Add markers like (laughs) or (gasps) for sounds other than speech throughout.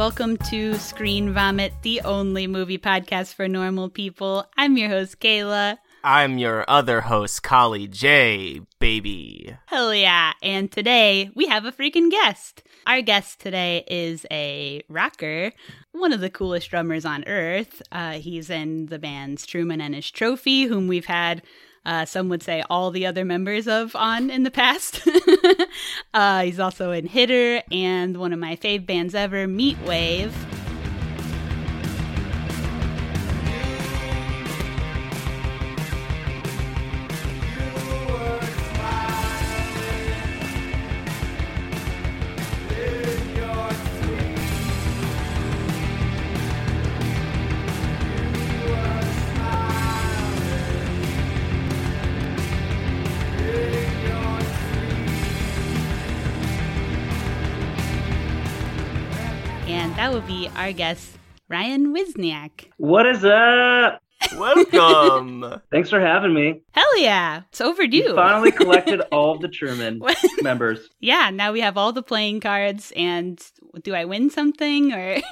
welcome to Screen Vomit, the only movie podcast for normal people. I'm your host, Kayla. I'm your other host, Kali J, baby. Hell yeah. And today we have a freaking guest. Our guest today is a rocker, one of the coolest drummers on earth. Uh, he's in the bands Truman and his Trophy, whom we've had uh, some would say all the other members of on in the past. (laughs) uh, he's also in Hitter and one of my fave bands ever, Meat our guest, Ryan Wizniak. What is up? Welcome. (laughs) Thanks for having me. Hell yeah. It's overdue. You finally collected (laughs) all of the Truman members. yeah, now we have all the playing cards. And do I win something or? (laughs)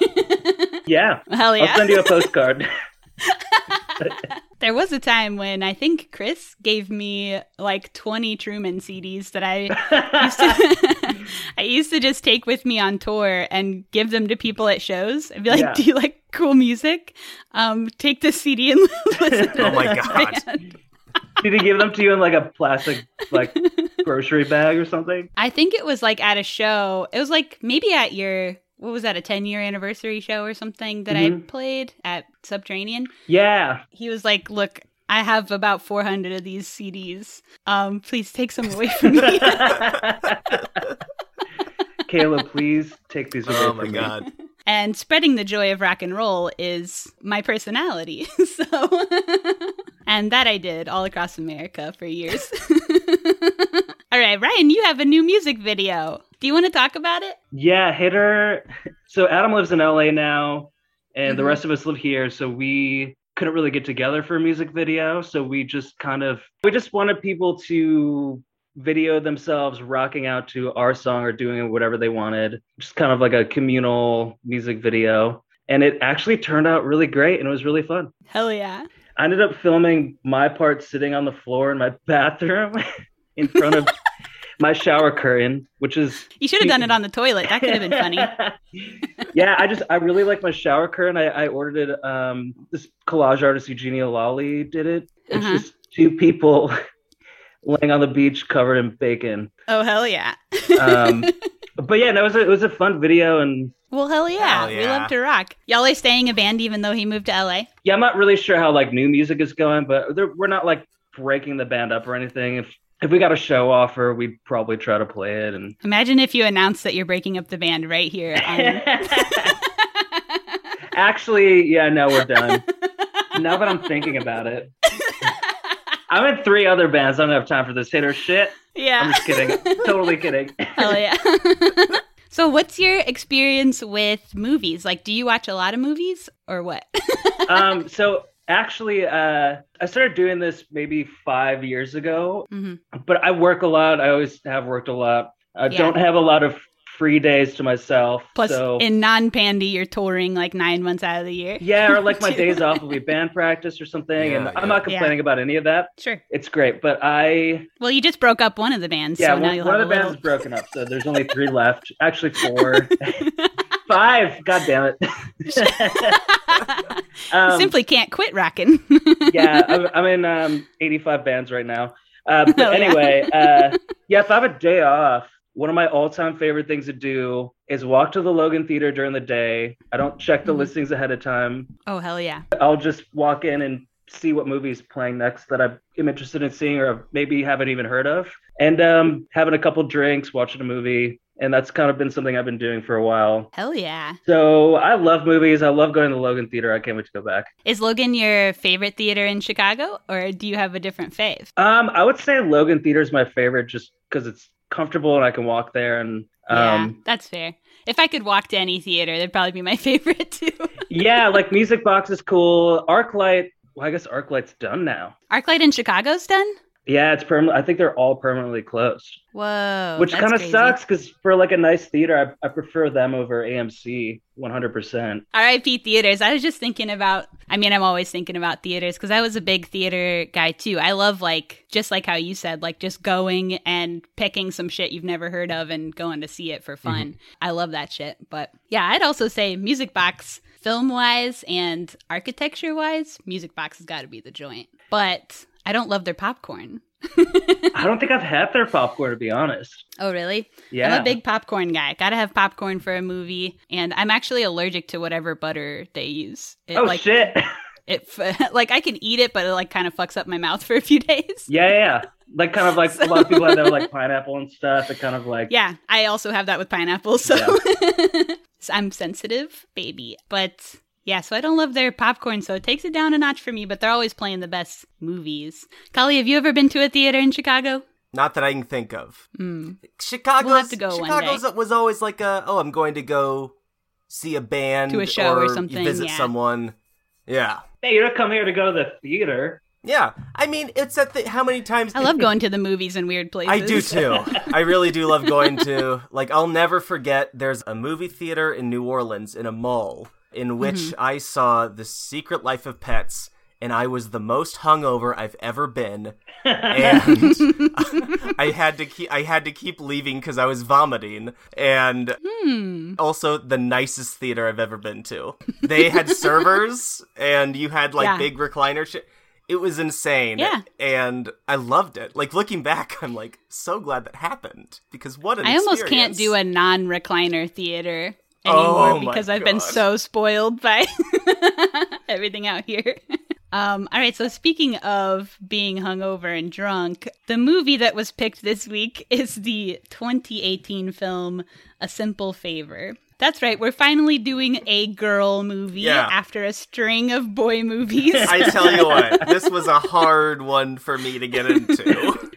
Yeah. Hell yeah. I'll send you a postcard. (laughs) There was a time when I think Chris gave me like 20 Truman CDs that I used to (laughs) I used to just take with me on tour and give them to people at shows. I'd be like, Yeah. "Do you like cool music? Um, take this CD and (laughs) listen." to Oh my God. band." Did he give them to you in like a plastic like grocery bag or something? I think it was like at a show. It was like maybe at your what was that a 10 year anniversary show or something that I Mhm. played at Subterranean. Yeah. he was like, "Look, I have about 400 of these CDs. Um, please take some away from me." (laughs) Kayla, please take these away Oh from my me. god. and spreading the joy of rock and roll is my personality. (laughs) so, and that I did all across America for years. (laughs) all right, Ryan, you have a new music video. Do you want to talk about it? Yeah, Hitter. (laughs) So Adam lives in LA now, and the Mhm. rest of us live here. So we couldn't really get together for a music video. So we just kind of we just wanted people to video themselves rocking out to our song or doing whatever they wanted. Just kind of like a communal music video. And it actually turned out really great and it was really fun. Hell yeah. I ended up filming my part sitting on the floor in my bathroom (laughs) in front of (laughs) my shower curtain, which is You should have done it on the toilet. That could have been funny. (laughs) yeah, I just I really like my shower curtain. I, I ordered it. Um, this collage artist Eugenia Loli did it. It's Uh-huh. just two people (laughs) laying on the beach covered in bacon. Oh, hell yeah. Um, (laughs) but yeah, no, it was a, it was a fun video, and well, hell yeah. Hell We love to rock. Y'all are staying a band even though he moved to LA? yeah, I'm not really sure how like new music is going, but we're not like breaking the band up or anything. If if we got a show offer, we'd probably try to play it. And Imagine if you announced that you're breaking up the band right here. On... (laughs) actually, yeah, no, we're done. now that I'm thinking about it, (laughs) I'm in three other bands. I don't have time for this hitter shit. yeah. I'm just kidding. totally kidding. Hell yeah. (laughs) so, what's your experience with movies? Like, do you watch a lot of movies or what? um, so actually, uh, I started doing this maybe five years ago, mm-hmm. but I work a lot. I always have worked a lot. I Yeah. don't have a lot of free days to myself. Plus, so in non pandy, you're touring like nine months out of the year. yeah, or like (laughs) my days off will be band practice or something, and Yeah, I'm not complaining about any of that. Sure. It's great, but I Well, you just broke up one of the bands. yeah, so now one, you'll one have of the a bands is broken up, so there's only three left. Actually, four, (laughs) (laughs) five. God damn it. (laughs) um, Simply can't quit rocking. (laughs) yeah, I'm, I'm in um, 85 bands right now. Uh, (laughs) but Oh, yeah. anyway, uh, yeah, if I have a day off, one of my all-time favorite things to do is walk to the Logan Theater during the day. I don't check the Mhm. listings ahead of time. oh, hell yeah. I'll just walk in and see what movie's playing next that I am interested in seeing or maybe haven't even heard of, and um, having a couple drinks, watching a movie, and that's kind of been something I've been doing for a while. Hell yeah. So I love movies. I love going to the Logan Theater. I can't wait to go back. Is Logan your favorite theater in Chicago, or do you have a different fave? Um, I would say Logan Theater is my favorite just because it's comfortable and I can walk there and yeah, um that's fair. If I could walk to any theater, that'd probably be my (laughs) favorite too. yeah, (laughs) like Music Box is cool. ArcLight, well, I guess ArcLight's done now. ArcLight in Chicago's done. Yeah, it's permanent. I think they're all permanently closed, Whoa. which kind of sucks because for like a nice theater, I, I prefer them over AMC 100%. RIP theaters. I was just thinking about, I mean, I'm always thinking about theaters because I was a big theater guy too. I love, like, just like how you said, like just going and picking some shit you've never heard of and going to see it for mm-hmm. fun. I love that shit. But yeah, I'd also say Music Box, film wise and architecture wise, Music Box has got to be the joint. But I don't love their popcorn. I don't think I've had their popcorn to be honest. Oh, really? Yeah. I'm a big popcorn guy. Gotta have popcorn for a movie. And I'm actually allergic to whatever butter they use. It, Oh like, shit. it (laughs) like I can eat it, but it like kind of fucks up my mouth for a few (laughs) days. yeah, yeah, yeah. Like kind of like a (laughs) lot of people have that with like pineapple and stuff. It kind of like Yeah, I also have that with pineapple, so So I'm sensitive, baby. But yeah, so I don't love their popcorn, so it takes it down a notch for me. But they're always playing the best movies. Kali, have you ever been to a theater in Chicago? Not that I can think of. Mm. Chicago's, We'll have to go one Chicago's was always like a, oh, I'm going to go see a band To a show or something, visit yeah. someone. Yeah. Hey, you don't come here to go to the theater. Yeah. I mean, it's at the, how many times I love going to the movies in weird places. I do too. (laughs) I really do love going to like I'll never forget there's a movie theater in New Orleans in a mall in which Mm-hmm. I saw The Secret Life of Pets and I was the most hungover I've ever been and (laughs) (laughs) I had to keep I had to keep leaving cuz I was vomiting and Hmm. also the nicest theater I've ever been to. They had (laughs) servers and you had like Yeah. big recliner shit. It was insane. Yeah. And I loved it. Like looking back, I'm like so glad that happened because what an I almost can't do a non-recliner theater Oh anymore my because I've been so spoiled by (laughs) everything out here. (laughs) Um, all right, so speaking of being hungover and drunk, the movie that was picked this week (laughs) is the 2018 film A Simple Favor. That's right, we're finally doing a girl movie Yeah. after a string of boy movies. I tell you what, this was a hard one for me to get into.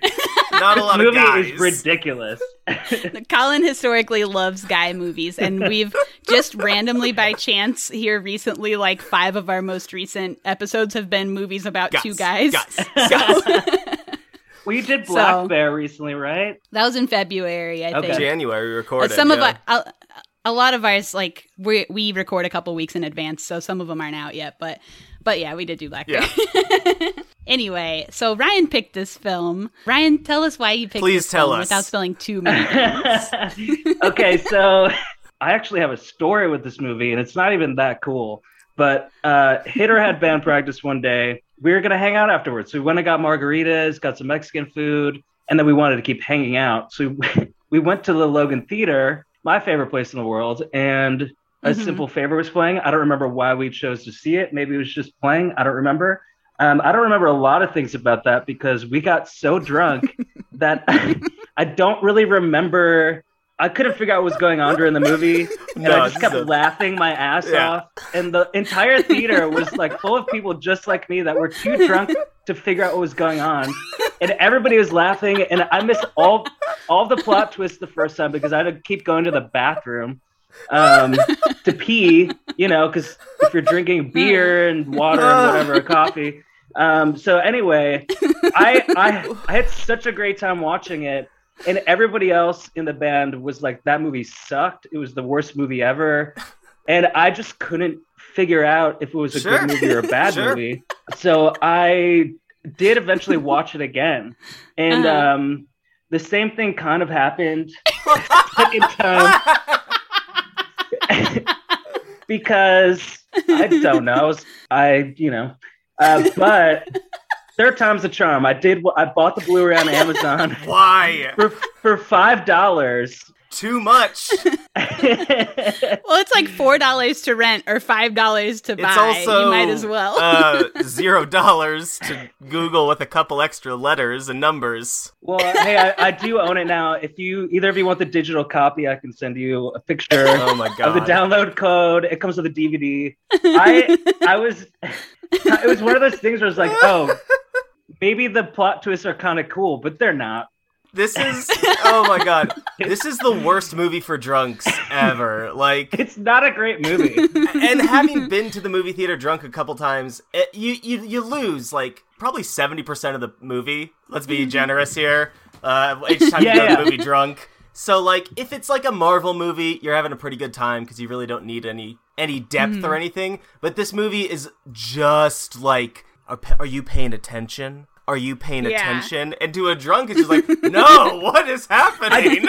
Not a lot movie of guys. is ridiculous. (laughs) Colin historically loves guy movies, and we've just randomly by chance here recently, like five of our most recent episodes have been movies about Guys, two guys. guys, guys. (laughs) Well, you did Black So- Bear recently, right? That was in February, I Okay. think. January But recorded. some of yeah. our, a, a lot of ours, like we we record a couple weeks in advance, so some of them aren't out yet. But but yeah, we did do Black Bear. (laughs) anyway, so Ryan picked this film. Ryan, tell us why you picked Please this tell film us. without spilling too many. (laughs) (laughs) okay, so I actually have a story with this movie, and it's not even that cool. But uh, Hitter had band practice one day. We were gonna hang out afterwards, so we went and got margaritas, got some Mexican food, and then we wanted to keep hanging out. So we went to the Logan Theater, my favorite place in the world, and a Mhm. simple favor was playing. I don't remember why we chose to see it. Maybe it was just playing. I don't remember. Um, I don't remember a lot of things about that because we got so drunk (laughs) that (laughs) I don't really remember. I couldn't figure out what was going on during the movie, and No, I just kept is a- laughing my ass Yeah. off. And the entire theater was like full of people just like me that were too drunk to figure out what was going on, and everybody was laughing. And I missed all all the plot twists the first time because I had to keep going to the bathroom um, to pee. You know, because if you're drinking beer and water and whatever, coffee. Um, so anyway, I, I (laughs) I had such a great time watching it, and everybody else in the band was like, "That movie sucked. It was the worst movie ever," and I just couldn't figure out if it was a Sure. good movie or a bad Sure. movie. So I did eventually (laughs) watch it again, and Uh-huh. um, the same thing kind of happened (laughs) second time because I don't know. I, you know, uh, but third time's the charm. I did. I bought the Blu-ray on Amazon (laughs) Why? for for five dollars. Too much. (laughs) (laughs) well, it's like four dollars to rent or five dollars to buy. It's also you might as well. uh, (laughs) zero dollars to Google with a couple extra letters and numbers. well, hey, I, I do own it now. If you either of you want the digital copy, I can send you a picture Oh my god! of the download code. It comes with a DVD. I I was it was one of those things where it's like, oh, maybe the plot twists are kind of cool, but they're not. This (laughs) is oh my god. This is the worst movie for drunks ever. Like It's not a great movie. (laughs) and having been to the movie theater drunk a couple times, it, you you you lose like probably 70% of the movie. Let's be generous here. Uh, each time Yeah, you go to the movie drunk. So like if it's like a Marvel movie, you're having a pretty good time because you really don't need any any depth or anything. But this movie is just like are, are you paying attention? Are you paying Yeah. attention? And to a drunk, it's just like, no, (laughs) what is happening?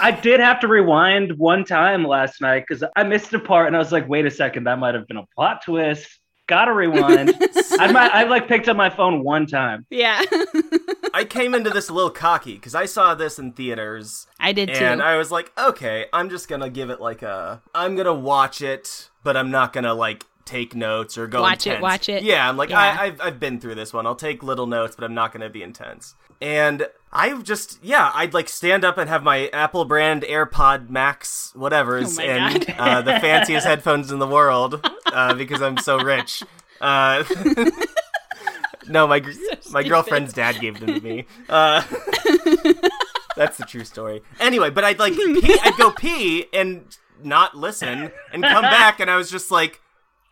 I did have to rewind one time last night because I missed a part and I was like, wait a second, that might have been a plot twist. Gotta rewind. (laughs) I might I like picked up my phone one time. Yeah. (laughs) I came into this a little cocky because I saw this in theaters I did too. and I was like, okay, I'm just gonna give it like a, I'm gonna watch it, but I'm not gonna like take notes or go Watch it, watch it. Yeah, I'm like, Yeah. I, I've I've been through this one. I'll take little notes, but I'm not gonna be intense. And I've just, yeah, I'd like stand up and have my Apple brand AirPod Max, whatever's, Oh and uh, the (laughs) fanciest headphones in the world uh, because I'm so rich. Uh, (laughs) no, my gr- my girlfriend's dad gave them to me. Uh, (laughs) that's the true story. Anyway, but I'd like pee, I'd go pee and not listen and come back, and I was just like,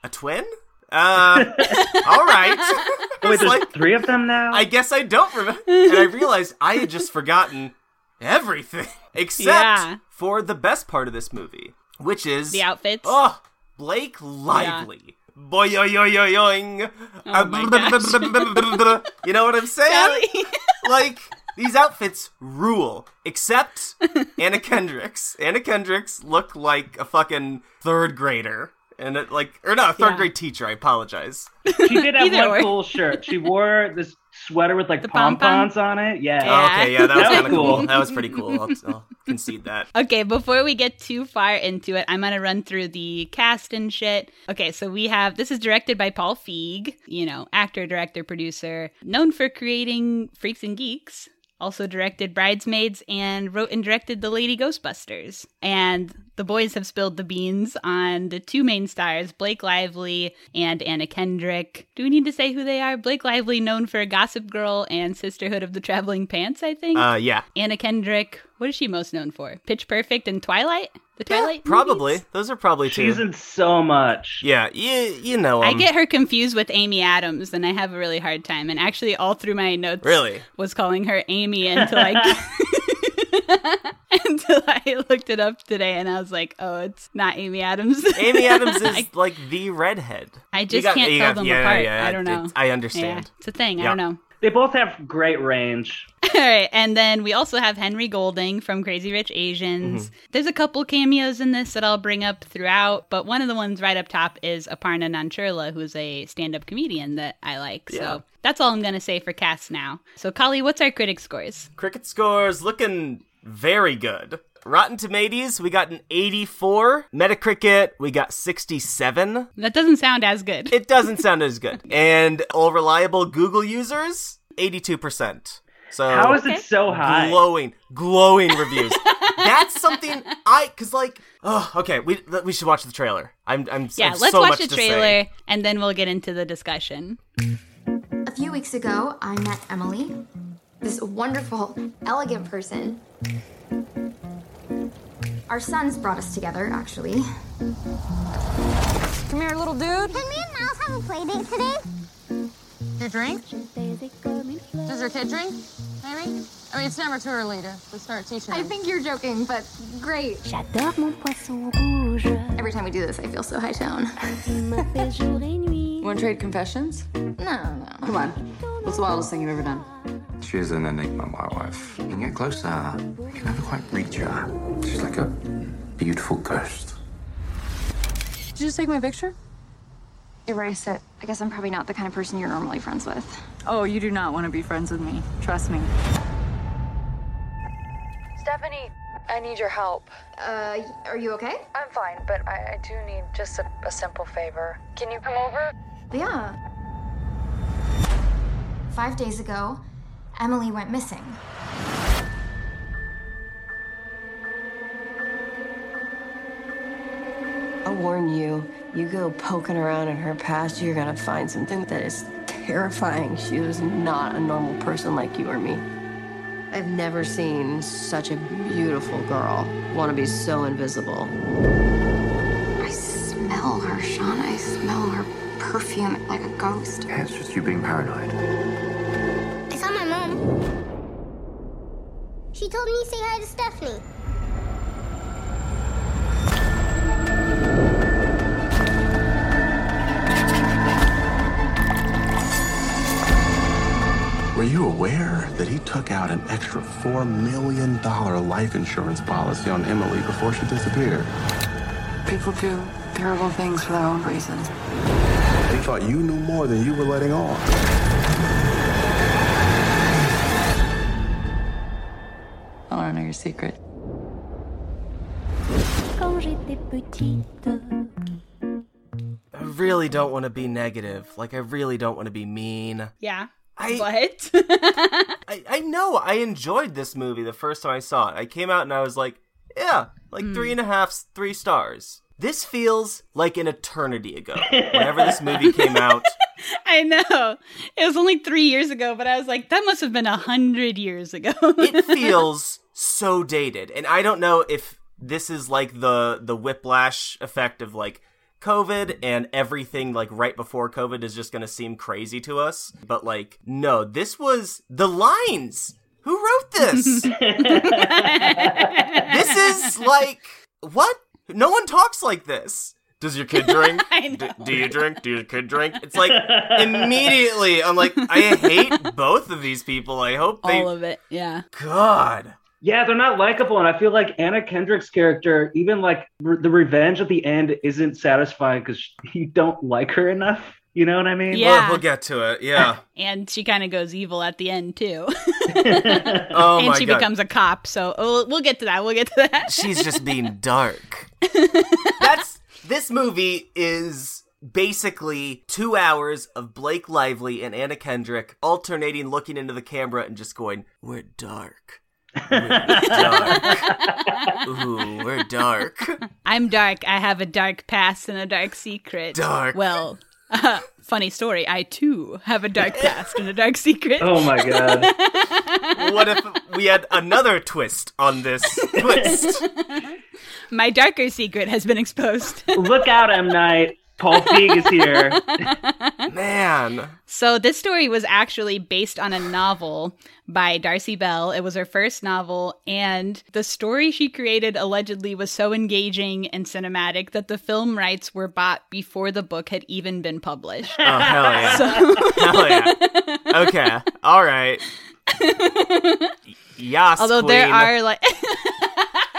a twin? Uh, (laughs) all right. Wait, was there's like, three of them now? I guess I don't remember. And I realized I had just forgotten everything (laughs) except Yeah. for the best part of this movie, which is the outfits. Oh, Blake Lively. Boy, yo, yo, yo, yoing. Oh my you know what I'm saying? (laughs) Like these outfits rule, except Anna Kendrick's. Anna Kendrick's look like a fucking third grader, and it like or no, a third Yeah. grade teacher. I apologize. (laughs) (laughs) she did have Either one or. cool shirt. She wore this sweater with like The pom poms on it. Yeah. Yeah. Okay, yeah, that was That kind of cool. cool. That was pretty cool. I'll, I'll (laughs) concede that. Okay, before we get too far into it, I'm going to run through the cast and shit. Okay, so we have this is directed by Paul Feig, you know, actor, director, producer, known for creating Freaks and Geeks. Also directed Bridesmaids and wrote and directed The Lady Ghostbusters. And the boys have spilled the beans on the two main stars, Blake Lively and Anna Kendrick. Do we need to say who they are? Blake Lively, known for Gossip Girl and Sisterhood of the Traveling Pants, I think. Uh, yeah, Anna Kendrick, what is she most known for? Pitch Perfect and Twilight? The Twilight? probably. movies? Those are probably two. She's in so much. yeah, you you know I get her confused with Amy Adams, and I have a really hard time. And actually, all through my notes, Really? was calling her Amy until I (laughs) until I looked it up today, and I was like, oh, it's not Amy Adams. Amy (laughs) Adams is I, like the redhead. I just got- can't tell got- them yeah, apart. yeah, I don't know. it's- I Yeah, understand. it's a thing. I don't know. They both have great range. (laughs) All right, and then we also have Henry Golding from Crazy Rich Asians. Mm-hmm. There's a couple cameos in this that I'll bring up throughout, but one of the ones right up top is Aparna Nancherla, who's a stand-up comedian that I like. Yeah. So that's all I'm gonna say for cast now. So, Kali, what's our critic scores? Cricket scores looking very good. Rotten Tomatoes, we got an 84. Metacritic, we got 67. That doesn't sound as good. It doesn't sound as good. (laughs) And all reliable Google users, 82%. So How is Okay. it so high? glowing, glowing reviews. (laughs) That's something I, cause like, oh, okay, we we should watch the trailer. I'm, I'm, I yeah, let's so watch much the trailer and then we'll get into the discussion. A few weeks ago, I met Emily, this wonderful, elegant person. Our sons brought us together, actually. Come here, little dude. Can me and Miles have a play date today? Your drink? Does your kid drink? Maybe? I mean, it's never too early to, to start teaching I think you're joking, but great. J'adore mon poisson rouge. Every time we do this, I feel so high tone. Il m'appelle jour et nuit. Want to trade confessions? No, no. Come on. What's the wildest thing you've ever done? She is an enigma, my wife. You can get closer. You can never quite reach her. She's like a beautiful ghost. Did you just take my picture? Erase it. I guess I'm probably not the kind of person you're normally friends with. Oh, you do not want to be friends with me. Trust me. Stephanie, I need your help. Uh, are you okay? I'm fine, but I, I do need just a, a simple favor. Can you come over? Yeah. Five days ago, Emily went missing. Warn you, you go poking around in her past, you're gonna find something that is terrifying. She was not a normal person like you or me. I've never seen such a beautiful girl want to be so invisible. I smell her, Sean. I smell her perfume like a ghost. Yeah, it's just you being paranoid. I saw my mom. She told me to say hi to Stephanie. Were you aware that he took out an extra $4 million life insurance policy on Emily before she disappeared? People do terrible things for their own reasons. He thought you knew more than you were letting on. I want to know your secret. Quand j'étais petite. I really don't want to be negative. Like, I really don't want to be mean. Yeah. I- What? (laughs) I, I know I enjoyed this movie the first time I saw it. I came out and I was like, yeah, like hmm. three and a half, three stars. This feels like an eternity ago. (laughs) Whenever this movie came out, (laughs) I know. It was only three years ago, but I was like, that must have been a hundred years ago. it feels so dated. And I don't know if this is like the the whiplash effect of like COVID and everything like right before COVID is just going to seem crazy to us. But like, no, this was the lines. Who wrote this? (laughs) (laughs) this is like what? No one talks like this. Does your kid (laughs) drink? I. D- do you drink? Do your kid drink? It's like immediately I'm like I hate both of these people. I hope they All of it. Yeah. God. Yeah, they're not likable, and I feel like Anna Kendrick's character, even like re- the revenge at the end, isn't satisfying because (laughs) you don't like her enough. You know what I mean? Yeah. We'll, we'll get to it. Yeah. (laughs) And she kind of goes evil at the end too. (laughs) Oh and my she god. becomes a cop. So oh, we'll get to that. We'll get to that. She's just being dark. That's this movie is basically two hours of Blake Lively and Anna Kendrick alternating looking into the camera and just going, We're dark. We're dark. Ooh, we're dark. (laughs) I'm dark. I have a dark past and a dark secret. Dark. Well, uh, funny story. I too have a dark past and a dark secret. Oh my god. (laughs) What if we had another twist on this twist? (laughs) My darker secret has been exposed. Look out, M Night. Paul Feig is here. (laughs) Man. So this story was actually based on a novel by Darcey Bell. It was her first novel, and the story she created allegedly was so engaging and cinematic that the film rights were bought before the book had even been published. Oh hell yeah. So Hell yeah. Okay. All right. (laughs) Yas, although there are like (laughs)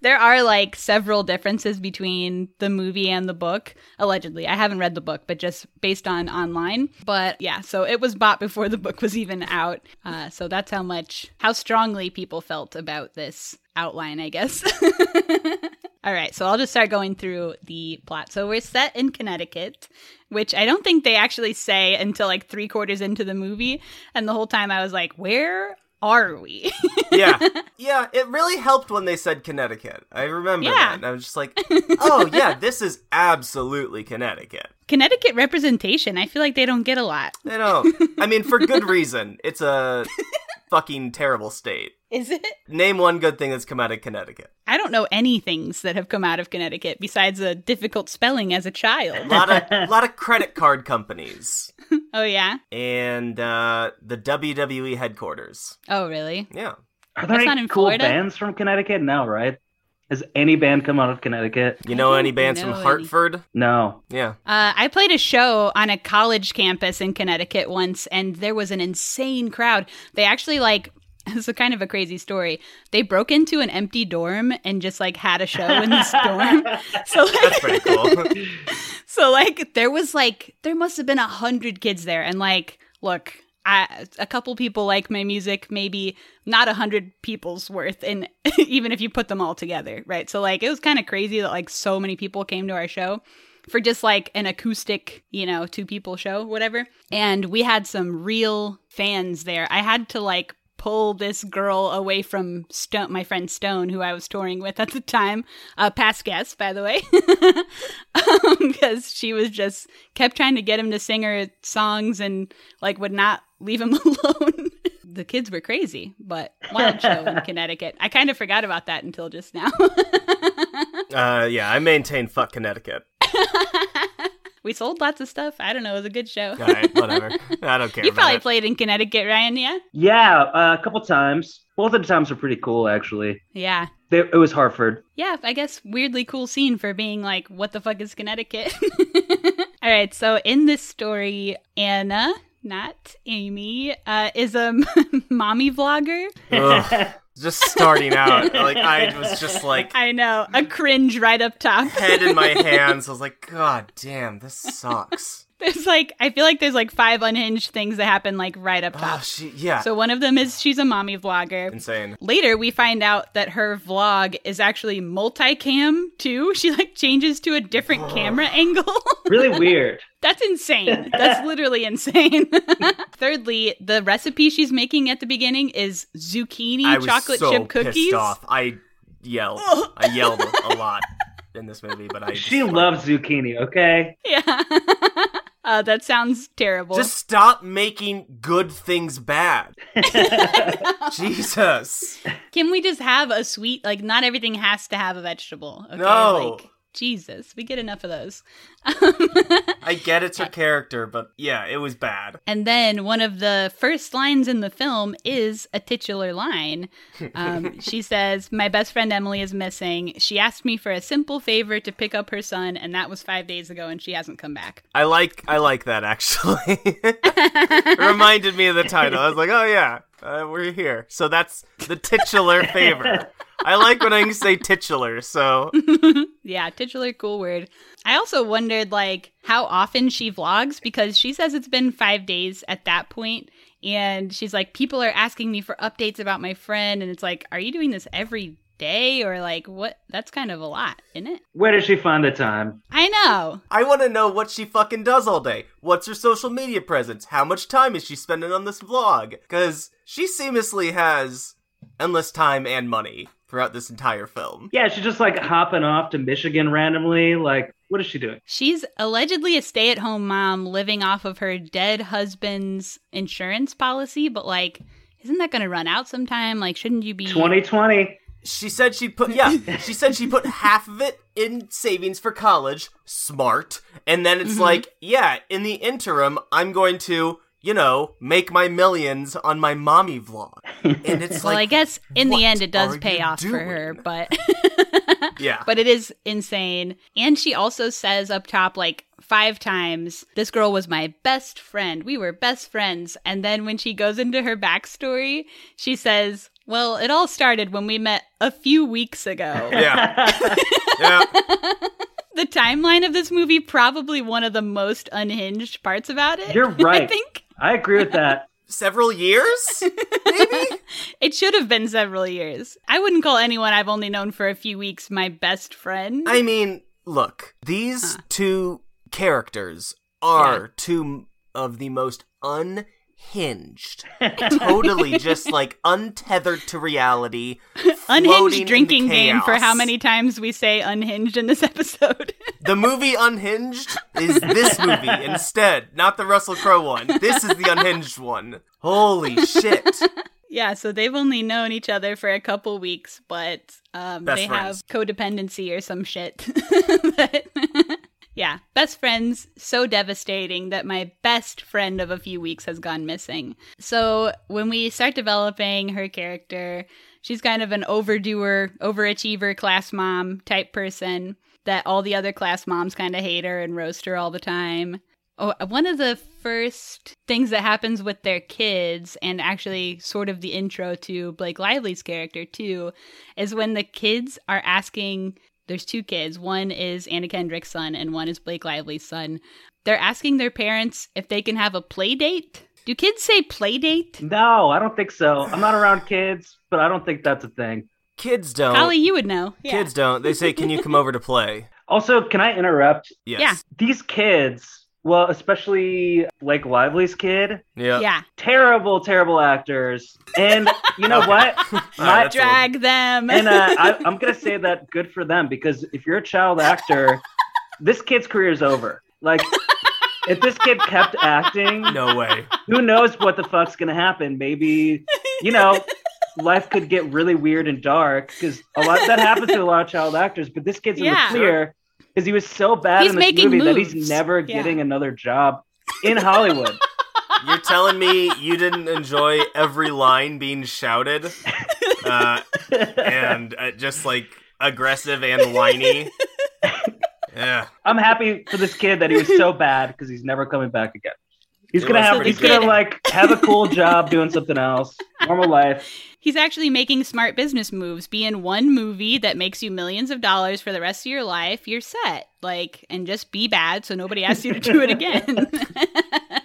there are like several differences between the movie and the book allegedly. I haven't read the book but just based on online. But yeah so it was bought before the book was even out. Uh, so that's how much how strongly people felt about this outline i guess. (laughs) All right so i'll just start going through the plot. So we're set in connecticut which i don't think they actually say until like three quarters into the movie. And the whole time i was like where are we (laughs) yeah. Yeah, it really helped when they said Connecticut. I remember Yeah. that. And I was just like, oh, yeah, this is absolutely Connecticut. Connecticut representation. I feel like they don't get a lot. They don't. I mean, for good reason. It's a fucking terrible state. Is it? Name one good thing that's come out of Connecticut. I don't know any things that have come out of Connecticut besides a difficult spelling as a A child. lot of, (laughs) lot of credit card companies. (laughs) oh yeah. And uh, the WWE headquarters. Oh really? Yeah. Are there That's not any in cool Florida? bands from Connecticut? No, right? Has any band come out of Connecticut? You know any bands from know any. Hartford? No. Yeah. Uh, I played a show on a college campus in Connecticut once, and there was an insane crowd. They actually like. (laughs) It's a kind of a crazy story. They broke into an empty dorm and just like had a show in this (laughs) dorm. (laughs) So like, That's pretty cool. So like there was like there must have been a hundred kids there, and like look, I, a couple people like my music, maybe not a hundred people's worth, and (laughs) even if you put them all together, right? So like it was kind of crazy that like so many people came to our show for just like an acoustic, you know, two people show, whatever. And we had some real fans there. I had to like pull this girl away from Stone, my friend Stone, who I was touring with at the time, uh, past guest, by the way, (laughs) because she was just kept trying to get him to sing her songs and like would not leave him (laughs) alone. the kids were crazy, but wild show in (laughs) Connecticut. I kind of forgot about that until just now. uh, yeah, I maintain fuck Connecticut. We sold lots of stuff. I don't know. It was a good show. All right, whatever. (laughs) I don't care. you about probably it. played in Connecticut, Ryan. Yeah. Yeah, uh, a couple times. Both of the times were pretty cool, actually. Yeah. They, it was Hartford. Yeah, I guess weirdly cool scene for being like, what the fuck is Connecticut? (laughs) All right, so in this story, Anna, not Amy, uh, is a (laughs) mommy vlogger. Ugh. just starting out, (laughs) like I was just like I know, a cringe right up top. head in my (laughs) hands. I was like, God damn, this sucks. There's like, I feel like there's like five unhinged things that happen like right up oh, top. Oh, she, yeah, So one of them is she's a mommy vlogger. insane. Later, we find out that her vlog is actually multicam too. She like changes to a different camera angle. Really (laughs) weird. That's insane. That's (laughs) literally insane. (laughs) Thirdly, the recipe she's making at the beginning is zucchini I was chocolate so chip cookies. pissed off. I yelled. I yelled a (laughs) lot in this movie, but I just, She loves zucchini, okay? Yeah. uh, that sounds terrible. just stop making good things bad. Jesus. Can we just have a sweet like not everything has to have a vegetable. Okay? No. Like Jesus, we get enough of those. (laughs) I get it's her character, but yeah, it was bad. And then one of the first lines in the film is a titular line. Um, (laughs) she says, My best friend Emily is missing. She asked me for a simple favor to pick up her son, and that was five days ago, and she hasn't come back. I like I like that actually. (laughs) it reminded me of the title. I was like, oh yeah, uh, we're here. So that's the titular favor. I like when I can say titular. So (laughs) Yeah, titular, cool word. I also wondered, like, how often she vlogs because she says it's been five days at that point, And she's like, people are asking me for updates about my friend. And it's like, are you doing this every day? Or like, what? That's kind of a lot, isn't it? Where does she find the time? I know. I want to know what she fucking does all day. What's her social media presence? How much time is she spending on this vlog? Because she seamlessly has endless time and money throughout this entire film. Yeah, she's just like hopping off to Michigan randomly. Like, what is she doing? She's allegedly a stay at home mom living off of her dead husband's insurance policy, but like, isn't that going to run out sometime? Like, shouldn't you be 2020. She said she put yeah, (laughs) she said she put half of it in savings for college. Smart. And then it's Mhm. like, yeah, in the interim, I'm going to, you know, make my millions on my mommy vlog. And it's well, like I guess in the end it does pay you off for her, but (laughs) Yeah. but it is insane. And she also says up top like five times, "This girl was my best friend. We were best friends." And then when she goes into her backstory, she says, "Well, it all started when we met a few weeks ago." Yeah. (laughs) yeah. (laughs) the timeline of this movie probably one of the most unhinged parts about it. You're (laughs) right. I think I agree with that. Several years? Maybe? it should have been several years. I wouldn't call anyone I've only known for a few weeks my best friend. I mean, look, these two characters are two of the most unhinged, totally (laughs) just like untethered to reality, unhinged in drinking game for how many times we say unhinged in this (laughs) episode. The movie Unhinged is this movie instead, not the Russell Crowe one. This is the unhinged one. Holy shit. yeah, so they've only known each other for a couple weeks, but um, they friends. have codependency or some shit. (laughs) But- yeah, best friends, so devastating that my best friend of a few weeks has gone missing. So when we start developing her character, she's kind of an overdoer, overachiever class mom type person that all the other class moms kind of hate her and roast her all the time. Oh, one of the first things that happens with their kids, and actually sort of the intro to Blake Lively's character too, is when the kids are asking. There's two kids. One is Anna Kendrick's son, and one is Blake Lively's son. They're asking their parents if they can have a play date. Do kids say play date? No, I don't think so. I'm not around kids, but I don't think that's a thing. Kids don't. Holly, you would know. Yeah. Kids don't. They say, "Can you come over to play?" Also, can I interrupt? Yes. Yeah. These kids, well, especially Blake Lively's kid, Yeah. Yeah. terrible, terrible actors. And you know (laughs) what? All right, My- that's Drag them. and uh, I, (laughs) I'm gonna say that good for them because if you're a child actor, this kid's career is over. Like, if this kid kept acting, No way. who knows what the fuck's gonna happen? Maybe, you know, life could get really weird and dark because a lot that happens to a lot of child actors. But this kid's in Yeah. the clear. Because he was so bad He's in this making movie that he's never Yeah. getting another job in Hollywood. (laughs) You're telling me you didn't enjoy every line being shouted, uh, and uh, just like aggressive and whiny. Yeah, I'm happy for this kid that he was so bad because he's never coming back again. He's It gonna have pretty he's gonna like have a cool job doing something else, normal life. He's actually making smart business moves. Be in one movie that makes you millions of dollars for the rest of your life. You're set. Like, and just be bad so nobody asks you to do it again. (laughs)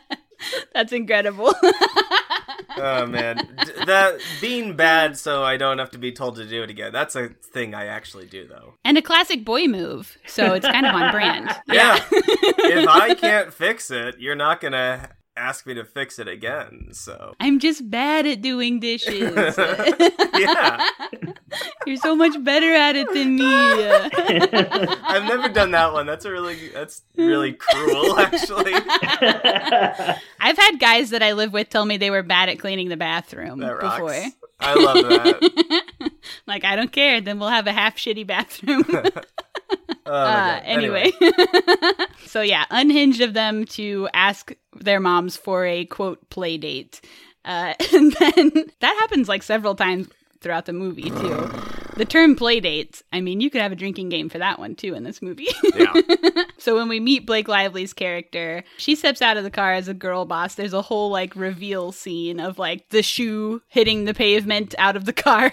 (laughs) That's incredible. (laughs) oh man, D- that being bad so I don't have to be told to do it again. That's a thing I actually do though. and a classic boy move. So it's kind of on brand. Yeah, if I can't fix it, you're not gonna ask me to fix it again. So I'm just bad at doing dishes. (laughs) yeah, (laughs) You're so much better at it than me. (laughs) I've never done that one. That's a really that's really cruel actually. I've had guys that I live with tell me they were bad at cleaning the bathroom before. I love that. like, I don't care. Then we'll have a half shitty bathroom. Oh uh, God. anyway. so, yeah, unhinged of them to ask their moms for a quote play date. Uh, (laughs) and then that happens like several times throughout the movie, too. The term play dates, I mean, you could have a drinking game for that one, too, in this movie. Yeah. (laughs) So when we meet Blake Lively's character, she steps out of the car as a girl boss. There's a whole like reveal scene of like the shoe hitting the pavement out of the car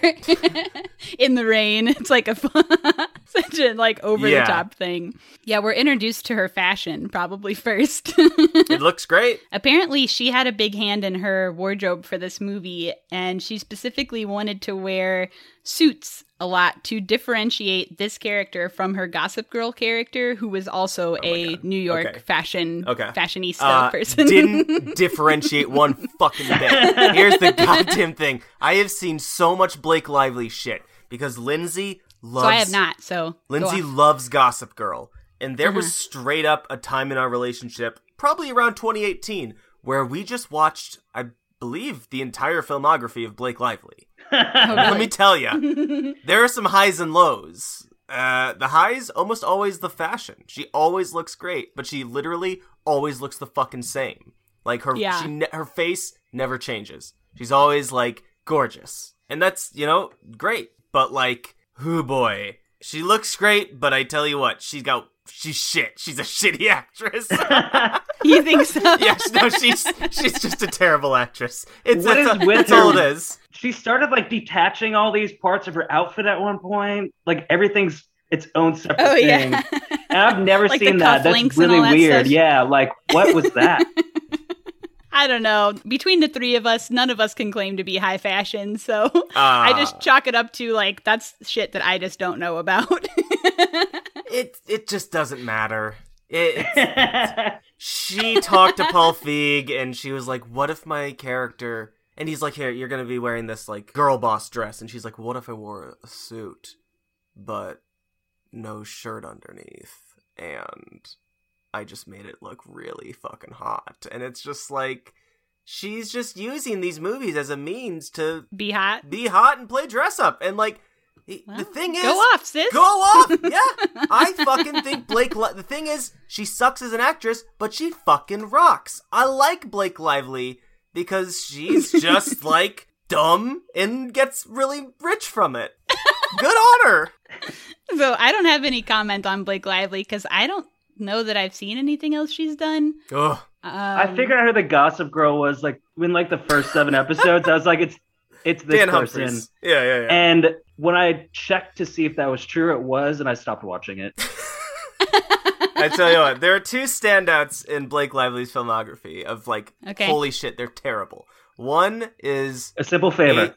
(laughs) in the rain. It's like a (laughs) such a like over Yeah. the top thing. Yeah, we're introduced to her fashion probably first. It looks great. Apparently, she had a big hand in her wardrobe for this movie, and she specifically wanted to wear suits a lot to differentiate this character from her Gossip Girl character, who was also a New York Oh Okay. fashion Okay. fashionista Uh, person. didn't (laughs) differentiate one fucking bit. Here's the goddamn thing. I have seen so much Blake Lively shit because Lindsay loves so I have not. So Lindsay loves Gossip Girl. And there was Mhm. straight up a time in our relationship, probably around 2018, where we just watched, I believe, the entire filmography of Blake Lively. (laughs) Let me tell you, (laughs) there are some highs and lows. Uh, the highs almost always the fashion. She always looks great, but she literally always looks the fucking same. Like her, Yeah. she ne- her face never changes. She's always like gorgeous, and that's you know great. But like, whoo boy, she looks great. But I tell you what, she's got she's shit. She's a shitty actress. (laughs) (laughs) You think so? yes, no, she's she's just a terrible actress. It's What that's, is with that's all it is. She started like detaching all these parts of her outfit at one point. Like everything's its own separate Oh, thing. yeah. And I've never (laughs) Like seen that. That's really all that weird. stuff. Yeah, like what was that? I don't know. Between the three of us, none of us can claim to be high fashion, so (laughs) Ah. I just chalk it up to like that's shit that I just don't know about. (laughs) It it just doesn't matter. It, it's- (laughs) she talked to Paul Feig and she was like, "What if my character?" And he's like, "Here, you're gonna be wearing this like girl boss dress." And she's like, "What if I wore a suit, but no shirt underneath?" And I just made it look really fucking hot. And it's just like she's just using these movies as a means to be hot, be hot, and play dress up. And like the, the thing is, go off, sis. Go off. (laughs) Yeah, I fucking think Blake. Li- the thing is, she sucks as an actress, but she fucking rocks. I like Blake Lively because she's (laughs) just like dumb and gets really rich from it. Good on her. (laughs) So I don't have any comment on Blake Lively because I don't know that I've seen anything else she's done. Ugh. I Um, figured out who the Gossip Girl was like in like the first seven episodes. I was like, it's it's this Dan person. Humphries. Yeah, yeah, yeah. And when I checked to see if that was true, it was, and I stopped watching it. (laughs) (laughs) I tell you what, there are two standouts in Blake Lively's filmography of like, Okay. holy shit, they're terrible. One is A simple favor.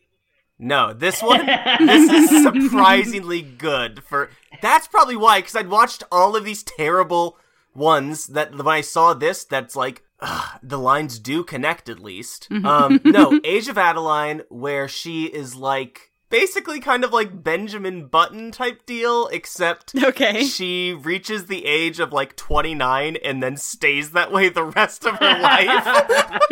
No, this one, this is (laughs) surprisingly good. For that's probably why, because I'd watched all of these terrible ones that when I saw this, that's like ugh, the lines do connect at least. Um, no, (laughs) Age of Adaline, where she is like basically kind of like Benjamin Button type deal, except Okay. she reaches the age of like 29 and then stays that way the rest of her life. (laughs)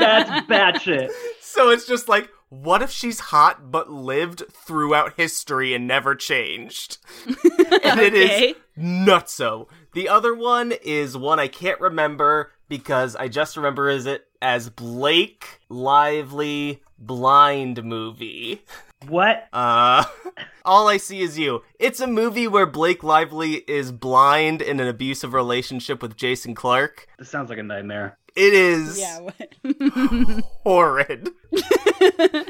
That's batshit. So it's just like, what if she's hot but lived throughout history and never changed? (laughs) and it Okay. is nutso. The other one is one I can't remember because I just remember is it as Blake Lively blind movie. What? Uh, all I see is you. It's a movie where Blake Lively is blind in an abusive relationship with Jason Clarke. This sounds like a nightmare. It is Yeah. (laughs) Horrid. (laughs)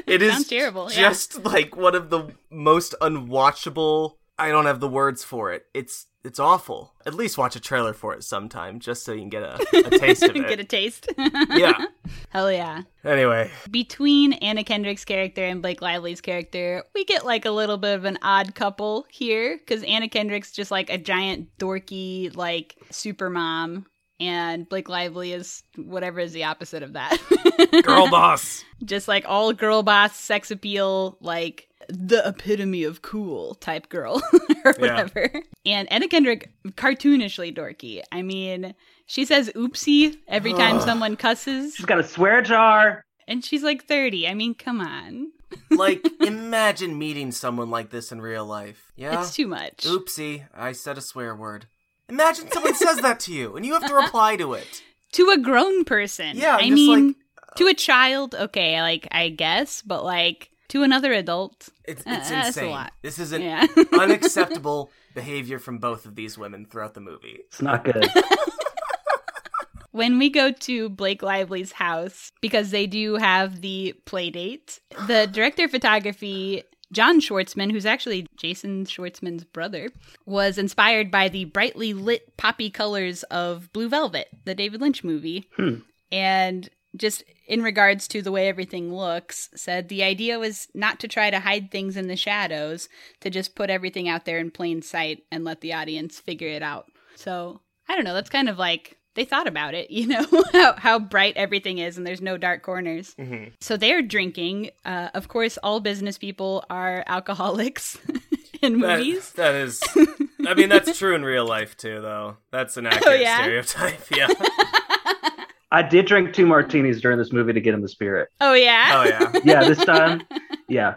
It is terrible. yeah. just like one of the most unwatchable. I don't have the words for it. It's it's awful. At least watch a trailer for it sometime, just so you can get a, a (laughs) taste of it. Get a taste. Yeah. Hell yeah. Anyway, Between Anna Kendrick's character and Blake Lively's character, we get like a little bit of an odd couple here because Anna Kendrick's just like a giant dorky like super mom, and Blake Lively is whatever is the opposite of that. (laughs) girl boss. just like all girl boss, sex appeal, like the epitome of cool type girl (laughs) or Yeah. whatever. And Anna Kendrick, cartoonishly dorky. I mean, she says oopsie every time Ugh. someone cusses, She's got a swear jar. and she's like 30. I mean, come on. (laughs) Like, imagine meeting someone like this in real life. Yeah. It's too much. Oopsie, I said a swear word. Imagine someone says that to you, and you have to reply to it. (laughs) To a grown person. Yeah, I I'm just mean, like, to a child, okay, like, I guess, but like, to another adult, It's, uh, it's that's insane. a lot. This is an Yeah. (laughs) unacceptable behavior from both of these women throughout the movie. It's not good. (laughs) When we go to Blake Lively's house, because they do have the play date, the director of photography, John Schwartzman, who's actually Jason Schwartzman's brother, was inspired by the brightly lit poppy colors of Blue Velvet, the David Lynch movie. Hmm. And just in regards to the way everything looks, said the idea was not to try to hide things in the shadows, to just put everything out there in plain sight and let the audience figure it out. So I don't know. That's kind of like they thought about it, (laughs) you know, how, how bright everything is and there's no dark corners. Mm-hmm. So they're drinking. Uh, of course, all business people are alcoholics (laughs) in That- movies. that is. I mean, that's true in real life too, though. That's an (laughs) accurate Oh, yeah? stereotype. Yeah. I did drink two martinis during this movie to get in the spirit. Oh, yeah? Oh yeah. (laughs) Yeah, this time. Yeah.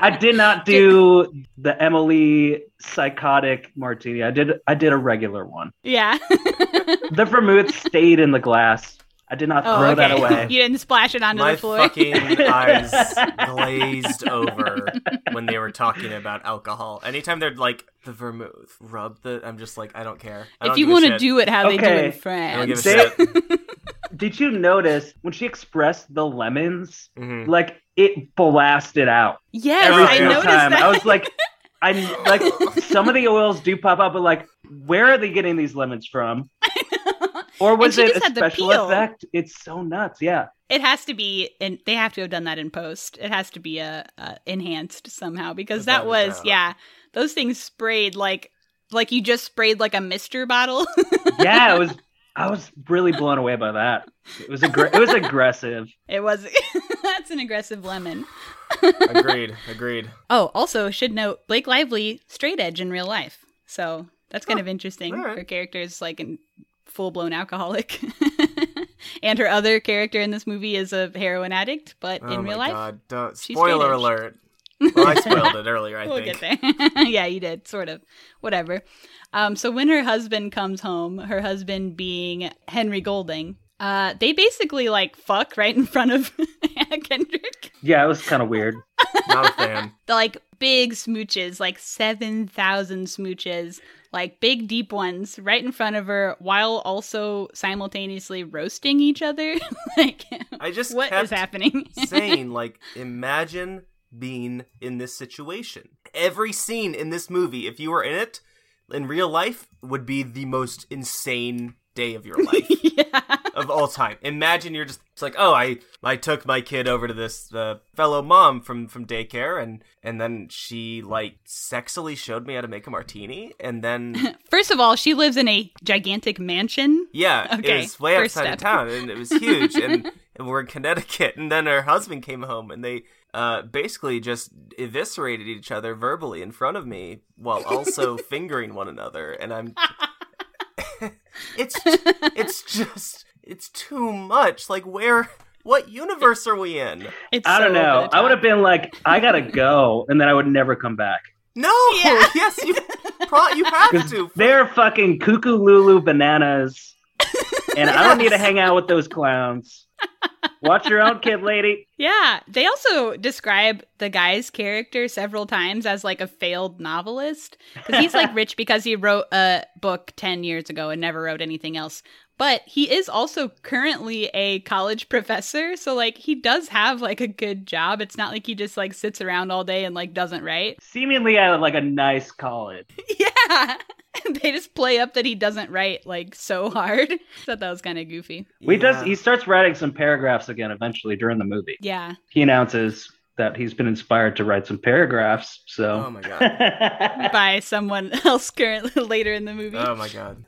I did not do the Emily psychotic martini. I did I did a regular one. Yeah. The vermouth stayed in the glass. I did not oh, throw okay. that away. (laughs) You didn't splash it onto My the floor. My fucking eyes (laughs) glazed over (laughs) when they were talking about alcohol. Anytime they're like the vermouth, rub the. I'm just like, I don't care. I if don't you want to do it how they do Okay. in I France. don't give a They- shit. Did you notice when she expressed the lemons, Mhm. like it blasted out yes, every I noticed time? that. I was like, I like some of the oils do pop up, but like, where are they getting these lemons from? Or was she it just a had the special peel. effect? It's so nuts. Yeah. It has to be, and they have to have done that in post. It has to be uh, uh, enhanced somehow because that Without a was, yeah, those things sprayed like, like you just sprayed like a Mister bottle. (laughs) Yeah, it was. I was really blown away by that. It was aggr- it was aggressive. (laughs) it was. (laughs) that's an aggressive lemon. agreed. Agreed. Oh, also should note Blake Lively straight edge in real life, so that's kind of interesting. all right. Her character is like a full blown alcoholic, (laughs) and her other character in this movie is a heroin addict, but Oh in my real life, god! Don't, spoiler straight alert. Well, I spoiled it earlier. I (laughs) we'll think. get there. (laughs) yeah, you did, sort of. Whatever. Um, so when her husband comes home, her husband being Henry Golding, uh, they basically like fuck right in front of Anna Kendrick. Yeah, it was kind of weird. Not a fan. The like big smooches, like seven thousand smooches, like big deep ones, right in front of her, while also simultaneously roasting each other. (laughs) like, I just what is happening? (laughs) saying like imagine being in this situation every scene in this movie if you were in it in real life would be the most insane day of your life (laughs) yeah. Of all time imagine you're just it's like oh i i took my kid over to this uh, fellow mom from from daycare and and then she like sexily showed me how to make a martini and then (laughs) First of all, she lives in a gigantic mansion. Yeah, Okay, it was way outside of town, and it was huge. and, (laughs) and we're in Connecticut, and then her husband came home, and they uh, basically just eviscerated each other verbally in front of me, while also (laughs) fingering one another. And I'm, it's it's just it's too much. Like where? What universe are we in? It's I don't so know. I would have been like, I gotta go, and then I would never come back. No. Yeah. (laughs) Yes, you pro- you have to. They're fucking cuckoo Lulu bananas, (laughs) and I don't need to hang out with those clowns. Watch your own kid, lady. Yeah, they also describe the guy's character several times as like a failed novelist because he's like (laughs) rich because he wrote a book 10 years ago and never wrote anything else. But he is also currently a college professor, so like he does have like a good job. It's not like he just like sits around all day and like doesn't write. Seemingly at like a nice college. (laughs) Yeah. (laughs) they just play up that he doesn't write like so hard. (laughs) thought that was kind of goofy. He does. He starts writing some paragraphs again eventually during the movie. Yeah. He announces that he's been inspired to write some paragraphs. So. Oh my god. (laughs) By someone (laughs) else currently (laughs) later in the movie. Oh my god.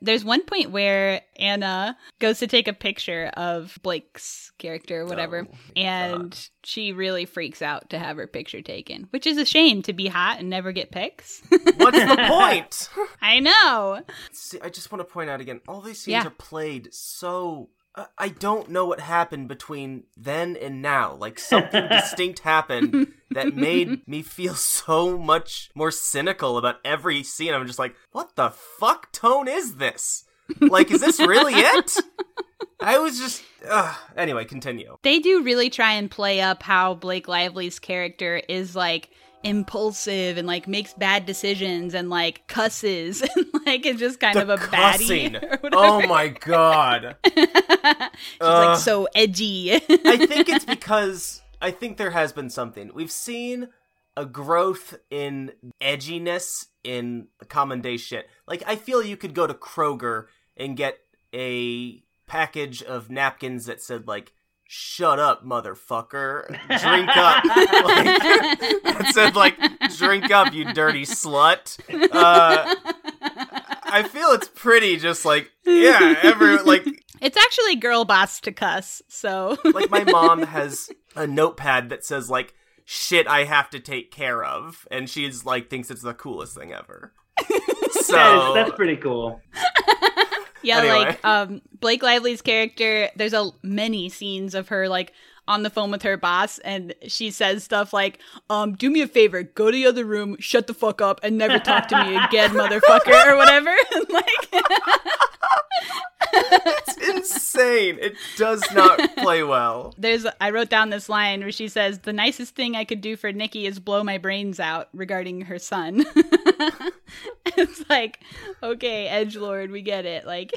There's one point where Anna goes to take a picture of Blake's character or whatever, Oh, and she really freaks out to have her picture taken, which is a shame to be hot and never get pics. What's the point? I know. See, I just want to point out again, all these scenes Yeah. are played so. Uh, I don't know what happened between then and now. Like something (laughs) distinct happened that made me feel so much more cynical about every scene. I'm just like, what the fuck tone is this? Like, is this really it? (laughs) I was just. Uh, anyway, continue. They do really try and play up how Blake Lively's character is like impulsive and like makes bad decisions and like cusses (laughs) and like is just kind The of a cussing. baddie. (laughs) Oh my god. (laughs) She's Uh, like so edgy. I think it's because I think there has been something. We've seen a growth in edginess in common day shit. Like I feel you could go to Kroger and get a package of napkins that said like shut up motherfucker drink up (laughs) like, (laughs) that said like drink up you dirty slut uh i feel it's pretty just like yeah every like It's actually girl boss to cuss, so (laughs) like my mom has a notepad that says like shit I have to take care of and she's like thinks it's the coolest thing ever. so That is- that's pretty cool. Yeah, Anyway. like um Blake Lively's character, there's a many scenes of her like on the phone with her boss and she says stuff like, um, do me a favor, go to the other room, shut the fuck up, and never talk to me (laughs) again, motherfucker, or whatever. (laughs) Like it's insane. It does not play well. (laughs) There's I wrote down this line where she says, The nicest thing I could do for Nikki is blow my brains out regarding her son. it's like, okay, Edge Lord, we get it. Like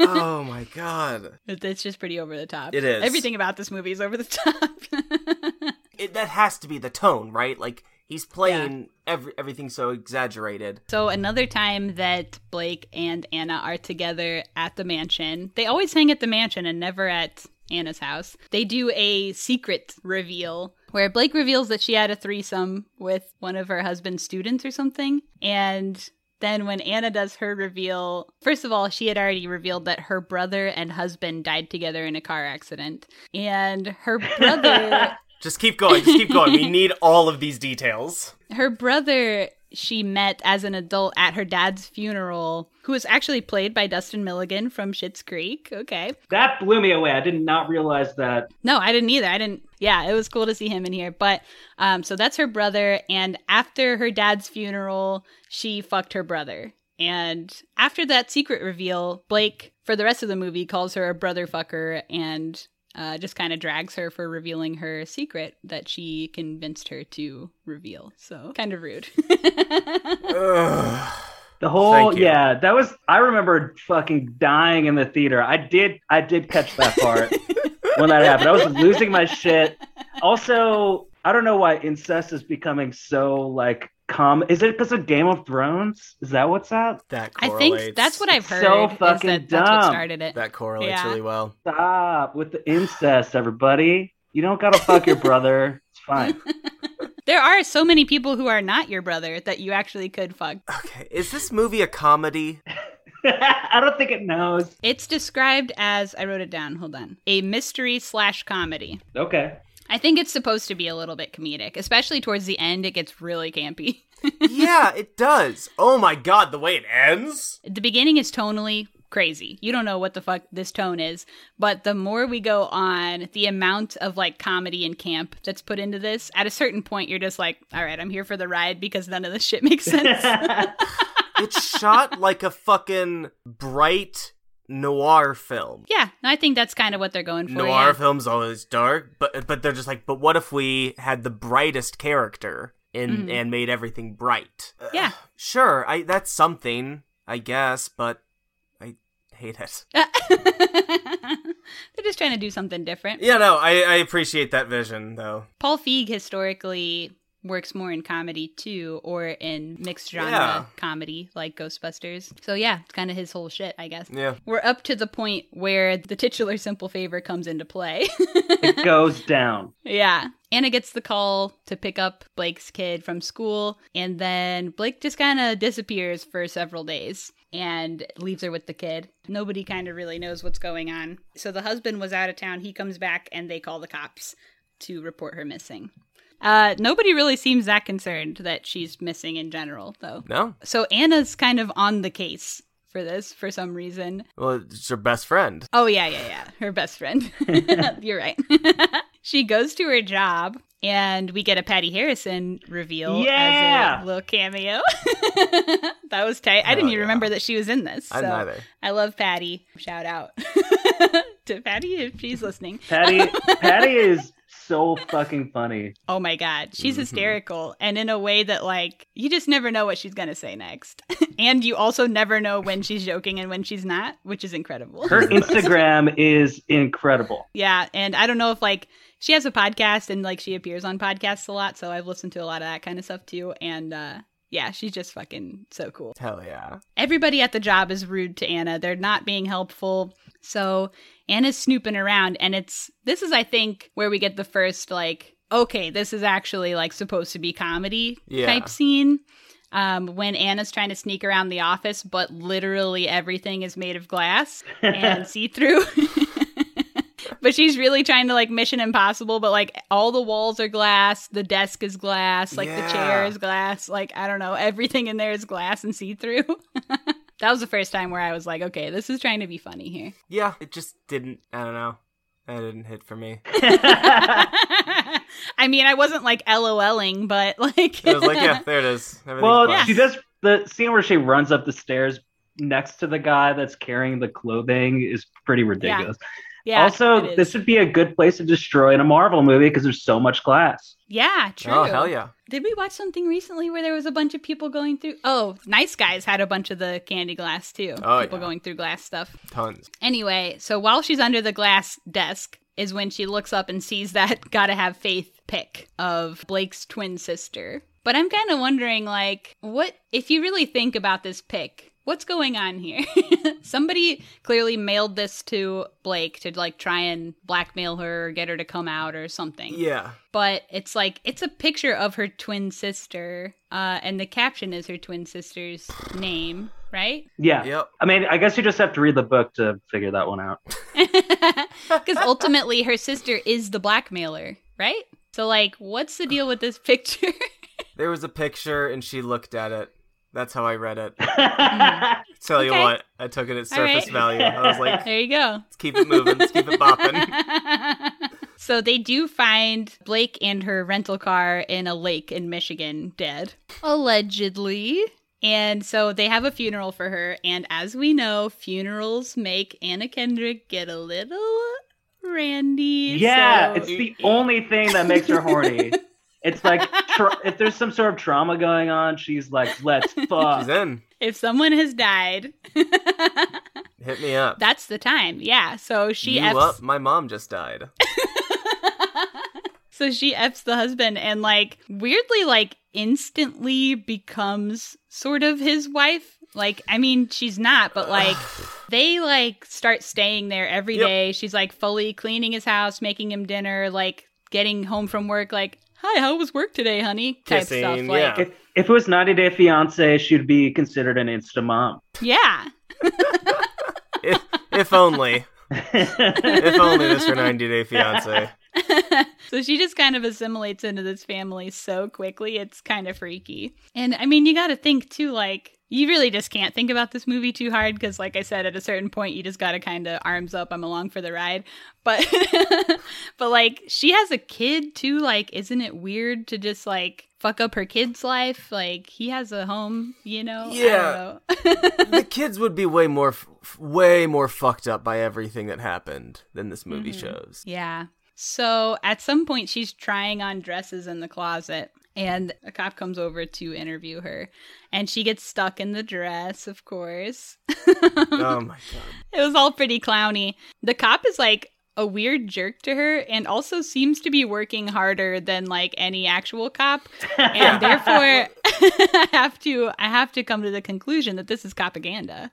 oh my god. It- It's just pretty over the top. It is. Everything about this movie is over the (laughs) top. It, that has to be the tone, right? Like he's playing every everything so exaggerated. so another time that Blake and Anna are together at the mansion, they always hang at the mansion and never at Anna's house. They do a secret reveal where Blake reveals that she had a threesome with one of her husband's students or something. And then when Anna does her reveal, first of all, she had already revealed that her brother and husband died together in a car accident. And her brother (laughs) Just keep going. Just keep going. We (laughs) need all of these details. her brother she met as an adult at her dad's funeral, who was actually played by Dustin Milligan from Schitt's Creek. Okay. That blew me away. I did not realize that. No, I didn't either. I didn't. Yeah, it was cool to see him in here. But um, so that's her brother, and after her dad's funeral, she fucked her brother. And after that secret reveal, Blake, for the rest of the movie, calls her a brother fucker and uh, just kind of drags her for revealing her secret that she convinced her to reveal. So kind of rude. (laughs) The whole yeah, that was I remember fucking dying in the theater. I did I did catch that part (laughs) when that happened. I was losing my shit. Also, I don't know why incest is becoming so like com is it because of Game of Thrones? Is that what's up? That I think that's what I've heard. so is fucking that That's what started it. That correlates Yeah. really well. Stop with the incest, everybody. You don't gotta fuck your brother. It's fine. (laughs) (laughs) There are so many people who are not your brother that you actually could fuck. Okay, is this movie a comedy? (laughs) I don't think it knows. It's described as I wrote it down. Hold on, a mystery slash comedy. Okay. I think it's supposed to be a little bit comedic, especially towards the end. It gets really campy. (laughs) yeah, it does. Oh my god, the way it ends. the beginning is tonally crazy. You don't know what the fuck this tone is. But the more we go on, the amount of like comedy and camp that's put into this, at a certain point, you're just like, all right, I'm here for the ride because none of this shit makes (laughs) sense. (laughs) it's shot like a fucking bright noir film. yeah, I think that's kind of what they're going for. Noir yeah. films always dark, but but they're just like, but what if we had the brightest character in Mhm. and made everything bright? Uh, Yeah. sure, I that's something, I guess, but I hate it. (laughs) they're just trying to do something different. Yeah, no, I, I appreciate that vision though. Paul Feig historically works more in comedy too, or in mixed genre Yeah. comedy like Ghostbusters. So yeah, it's kind of his whole shit, I guess. Yeah. We're up to the point where the titular simple favor comes into play. (laughs) It goes down. yeah. Anna gets the call to pick up Blake's kid from school, and then Blake just kind of disappears for several days and leaves her with the kid. Nobody kind of really knows what's going on. So the husband was out of town. He comes back, and they call the cops to report her missing. Uh, nobody really seems that concerned that she's missing in general, though. No? So Anna's kind of on the case for this for some reason. Well, it's her best friend. Oh yeah, yeah, yeah. Her best friend. (laughs) You're right. (laughs) she goes to her job and we get a Patti Harrison reveal Yeah! as a little cameo. (laughs) that was tight. I didn't even remember that she was in this. I so neither. I love Patti. Shout out to Patti if she's listening. Patti Patti is so fucking funny. Oh my god, she's Mm-hmm. hysterical and in a way that like you just never know what she's going to say next. (laughs) and you also never know when she's joking and when she's not, which is incredible. Her (laughs) Instagram is incredible. Yeah, and I don't know if like she has a podcast and like she appears on podcasts a lot, so I've listened to a lot of that kind of stuff too. And uh yeah, she's just fucking so cool. Hell yeah. Everybody at the job is rude to Anna. They're not being helpful. So Anna's snooping around and it's this is I think where we get the first like okay, this is actually like supposed to be comedy Yeah. type scene. Um, when Anna's trying to sneak around the office, but literally everything is made of glass and (laughs) see through. (laughs) but she's really trying to like Mission Impossible, but like all the walls are glass, the desk is glass, like the chair is glass, like I don't know, everything in there is glass and see through. (laughs) that was the first time where I was like, okay, this is trying to be funny here. (laughs) Yeah, it just didn't. I don't know. That didn't hit for me. (laughs) I mean, I wasn't like LOLing, but like It was like, yeah, (laughs) there it is. Well, glass. she does the scene where she runs up the stairs next to the guy that's carrying the clothing is pretty ridiculous. Yeah, also, this would be a good place to destroy in a Marvel movie because there's so much glass. Yeah, true. Oh, hell yeah. Did we watch something recently where there was a bunch of people going through? Oh, Nice Guys had a bunch of the candy glass too. Oh, people yeah. going through glass stuff. Tons. Anyway, so while she's under the glass desk is when she looks up and sees that (laughs) gotta have faith pick of Blake's twin sister. But I'm kind of wondering, like, what if you really think about this pic? What's going on here? (laughs) Somebody clearly mailed this to Blake to like try and blackmail her or get her to come out or something Yeah. but it's like it's a picture of her twin sister uh and the caption is her twin sister's name right Yeah. Yep. I mean, I guess you just have to read the book to figure that one out. (laughs) because ultimately her sister is the blackmailer right so like what's the deal with this picture (laughs) There was a picture and she looked at it. That's how I read it. (laughs) Tell you Okay. what, I took it at surface right. value. I was like, there you go let's keep it moving, let's keep it bopping. (laughs) so they do find blake and her rental car in a lake in michigan dead allegedly and so they have a funeral for her and as we know funerals make anna kendrick get a little randy Yeah, so- it's the only thing that makes her horny. (laughs) It's like tra- if there's some sort of trauma going on, she's like, "Let's (laughs) fuck." She's in. if someone has died (laughs) Hit me up. that's the time yeah so she you f's up? My mom just died. (laughs) so she f's the husband and like weirdly like instantly becomes sort of his wife like i mean she's not but like (sighs) they like start staying there every Yep. day she's like fully cleaning his house making him dinner like getting home from work like hi how was work today honey type stuff like yeah. If, if it was 90 Day Fiance, she'd be considered an insta mom. yeah (laughs) If, if only. if only this were 90 Day Fiance. (laughs) so she just kind of assimilates into this family so quickly it's kind of freaky and i mean you got to think too like you really just can't think about this movie too hard because like i said at a certain point you just gotta kind of arms up i'm along for the ride but (laughs) but like she has a kid too like isn't it weird to just like fuck up her kid's life like he has a home you know Yeah. know. (laughs) the kids would be way more, way more fucked up by everything that happened than this movie Mhm. shows. Yeah. So at some point, she's trying on dresses in the closet, and a cop comes over to interview her, and she gets stuck in the dress, of course. (laughs) oh my god. It was all pretty clowny. The cop is like a weird jerk to her and also seems to be working harder than like any actual cop (laughs) and therefore (laughs) I have to I have to come to the conclusion that this is propaganda.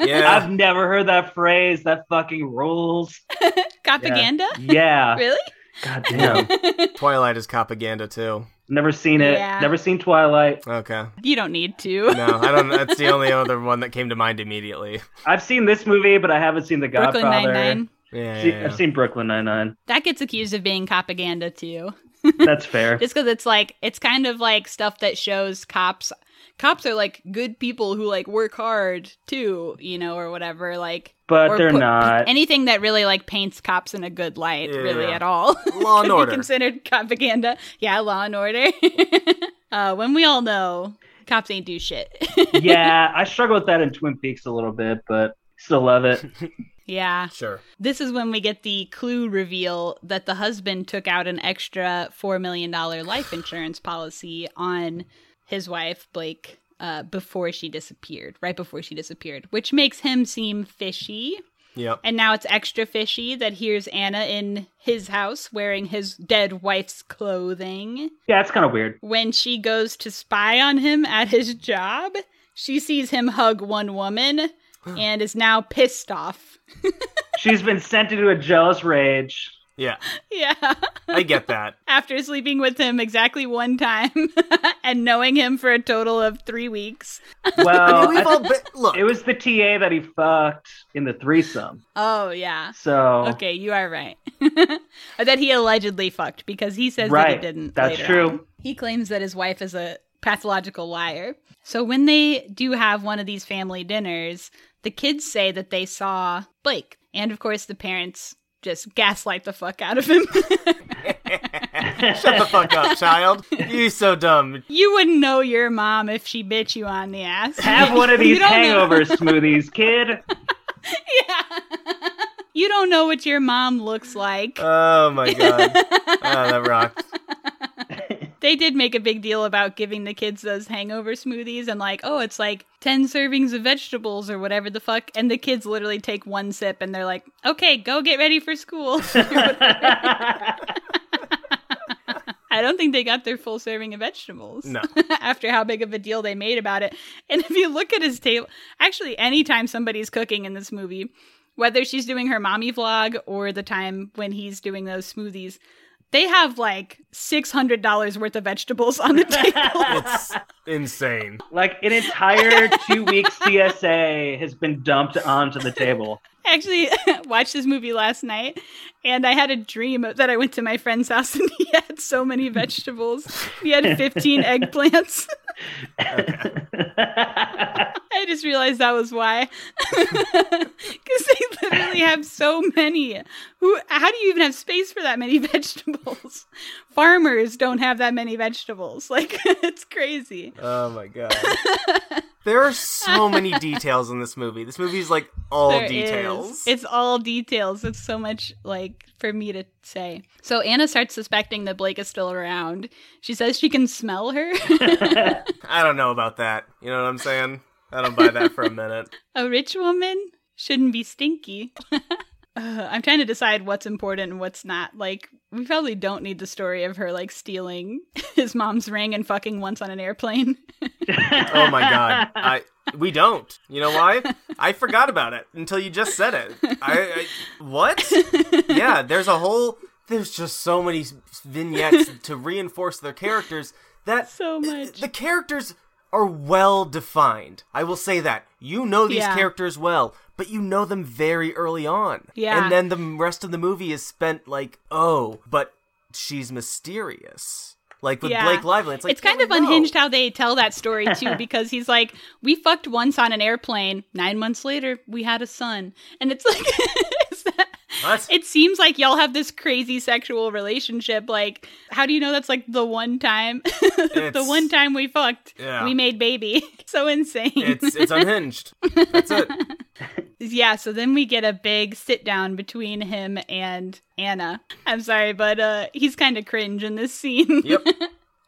Yeah. I've never heard that phrase. That fucking rules. Propaganda? Yeah. Really? God (laughs) damn. Twilight is propaganda too. Never seen it. Yeah. Never seen Twilight. Okay. You don't need to. No, I don't. That's the (laughs) only other one that came to mind immediately. I've seen this movie, but I haven't seen The Brooklyn Godfather. Nine-Nine. Yeah, See- yeah, yeah. I've seen Brooklyn Nine Nine. That gets accused of being propaganda too. That's (laughs) fair. Just because it's like it's kind of like stuff that shows cops cops are like good people who like work hard too, you know, or whatever. Like But they're not. anything that really like paints cops in a good light, really at all. Law and (laughs) Order. be considered propaganda. Yeah, law and order. (laughs) uh, when we all know cops ain't do shit. (laughs) yeah, I struggle with that in Twin Peaks a little bit, but still love it. yeah. Sure. This is when we get the clue reveal that the husband took out an extra $4 million life insurance policy on his wife, Blake, uh, before she disappeared, right before she disappeared, which makes him seem fishy. Yep. And now it's extra fishy that here's Anna in his house wearing his dead wife's clothing. Yeah, it's kind of weird. When she goes to spy on him at his job, she sees him hug one woman (gasps) and is now pissed off. (laughs) She's been sent into a jealous rage. Yeah. (laughs) Yeah. I get that. (laughs) After sleeping with him exactly one time (laughs) and knowing him for a total of three weeks. Well, I mean, we've all been, look. it was the TA that he fucked in the threesome. Oh, yeah. So Okay, you are right. that he allegedly fucked because he says that Right, he didn't. that's later true. on. He claims that his wife is a pathological liar. So when they do have one of these family dinners, the kids say that they saw Blake. And of course, the parents just gaslight the fuck out of him. Shut the fuck up, child. You so dumb. you wouldn't know your mom if she bit you on the ass. have one of (laughs) these hangover smoothies, kid. (laughs) yeah. You don't know what your mom looks like. Oh my god. (laughs) Oh, that rocked. They did make a big deal about giving the kids those hangover smoothies and like, oh, it's like 10 servings of vegetables or whatever the fuck. And the kids literally take one sip and they're like, okay, go get ready for school. (laughs) I don't think they got their full serving of vegetables. No. (laughs) After how big of a deal they made about it. And if you look at his table, actually, anytime somebody's cooking in this movie, whether she's doing her mommy vlog or the time when he's doing those smoothies, they have like $600 worth of vegetables on the (laughs) table. It's insane. Like an entire two week CSA has been dumped onto the table. I actually (laughs) watched this movie last night and I had a dream that I went to my friend's house and he had so many vegetables. He had 15 (laughs) eggplants. I just realized that was why. Because they literally have so many. Who? How do you even have space for that many (laughs) vegetables? Farmers don't have that many vegetables. (laughs) Like it's crazy. Oh my god. There are so many details in this movie. This movie is like all There details. is. It's all details. It's so much like for me to say. So Anna starts suspecting that Blake is still around. She says she can smell her. (laughs) I don't know about that. You know what I'm saying? I don't buy that for a minute. a rich woman shouldn't be stinky. Uh, (sighs) I'm trying to decide what's important and what's not. Like, we probably don't need the story of her like stealing (laughs) his mom's ring and fucking once on an airplane. (laughs) Oh my god. I we don't. You know why? I forgot about it until you just said it. I, I what? Yeah, there's a whole there's just so many vignettes to reinforce their characters that so much. the characters are well defined. I will say that. You know these Yeah. characters well, but you know them very early on. Yeah. And then the rest of the movie is spent like, oh, but she's mysterious. like with Yeah. Blake Lively. It's like it's kind of unhinged how they tell that story (laughs) too, because he's like, "We fucked once on an airplane. Nine months later, we had a son," and it's like, (laughs) What? it seems like y'all have this crazy sexual relationship. Like, how do you know that's like the one time, (laughs) the one time we fucked, Yeah. we made baby? (laughs) so insane. It's it's unhinged. That's it. (laughs) yeah. So then we get a big sit down between him and Anna. I'm sorry, but uh, he's kind of cringe in this scene. Yep.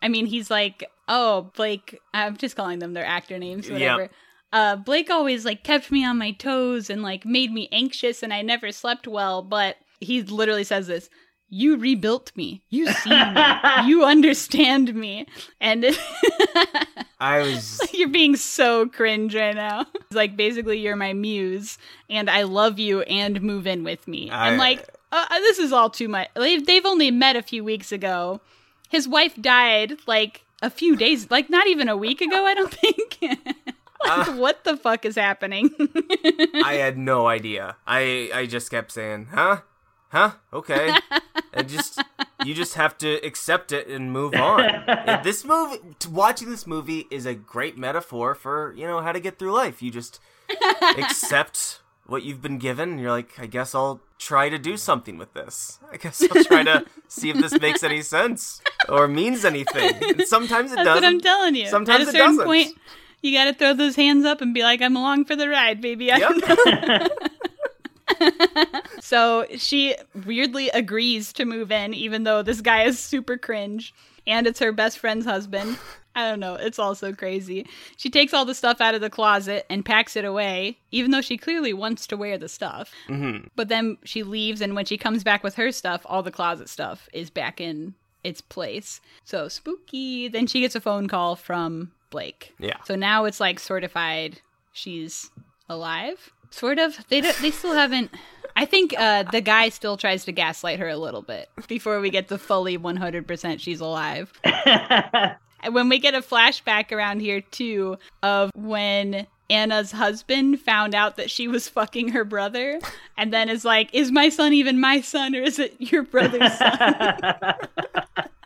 I mean, he's like, oh, Blake. I'm just calling them their actor names, Yep. Uh, Blake always like kept me on my toes and like made me anxious, and I never slept well. But he literally says this: "You rebuilt me. You see me. (laughs) you understand me." And (laughs) I was you're being so cringe right now. It's (laughs) like basically you're my muse, and I love you, and move in with me. I... am like uh, this is all too much. They've, they've only met a few weeks ago. His wife died like a few days, like not even a week ago. I don't think. Uh, like, (laughs) what the fuck is happening? (laughs) I had no idea. I I just kept saying, "Huh? Huh? Okay." and just you just have to accept it and move on. (laughs) And this movie watching this movie is a great metaphor for, you know, how to get through life. You just accept what you've been given and you're like, "I guess I'll try to do something with this. I guess I'll try to see if this makes any sense or means anything." And sometimes it That's doesn't. what I'm telling you. Sometimes At a it doesn't. point, you got to throw those hands up and be like, "I'm along for the ride, baby." I (laughs) so she weirdly agrees to move in, even though this guy is super cringe, and it's her best friend's husband. I don't know. It's all so crazy. She takes all the stuff out of the closet and packs it away, even though she clearly wants to wear the stuff. Mm-hmm. But then she leaves, and when she comes back with her stuff, all the closet stuff is back in its place. So spooky. Then she gets a phone call from Blake. Yeah. So now it's like certified she's alive. Sort of. They don't, they still haven't. I think uh, the guy still tries to gaslight her a little bit before we get the fully 100% she's alive. (laughs) And when we get a flashback around here too of when Anna's husband found out that she was fucking her brother and then is like, Is my son even my son or is it your brother's son?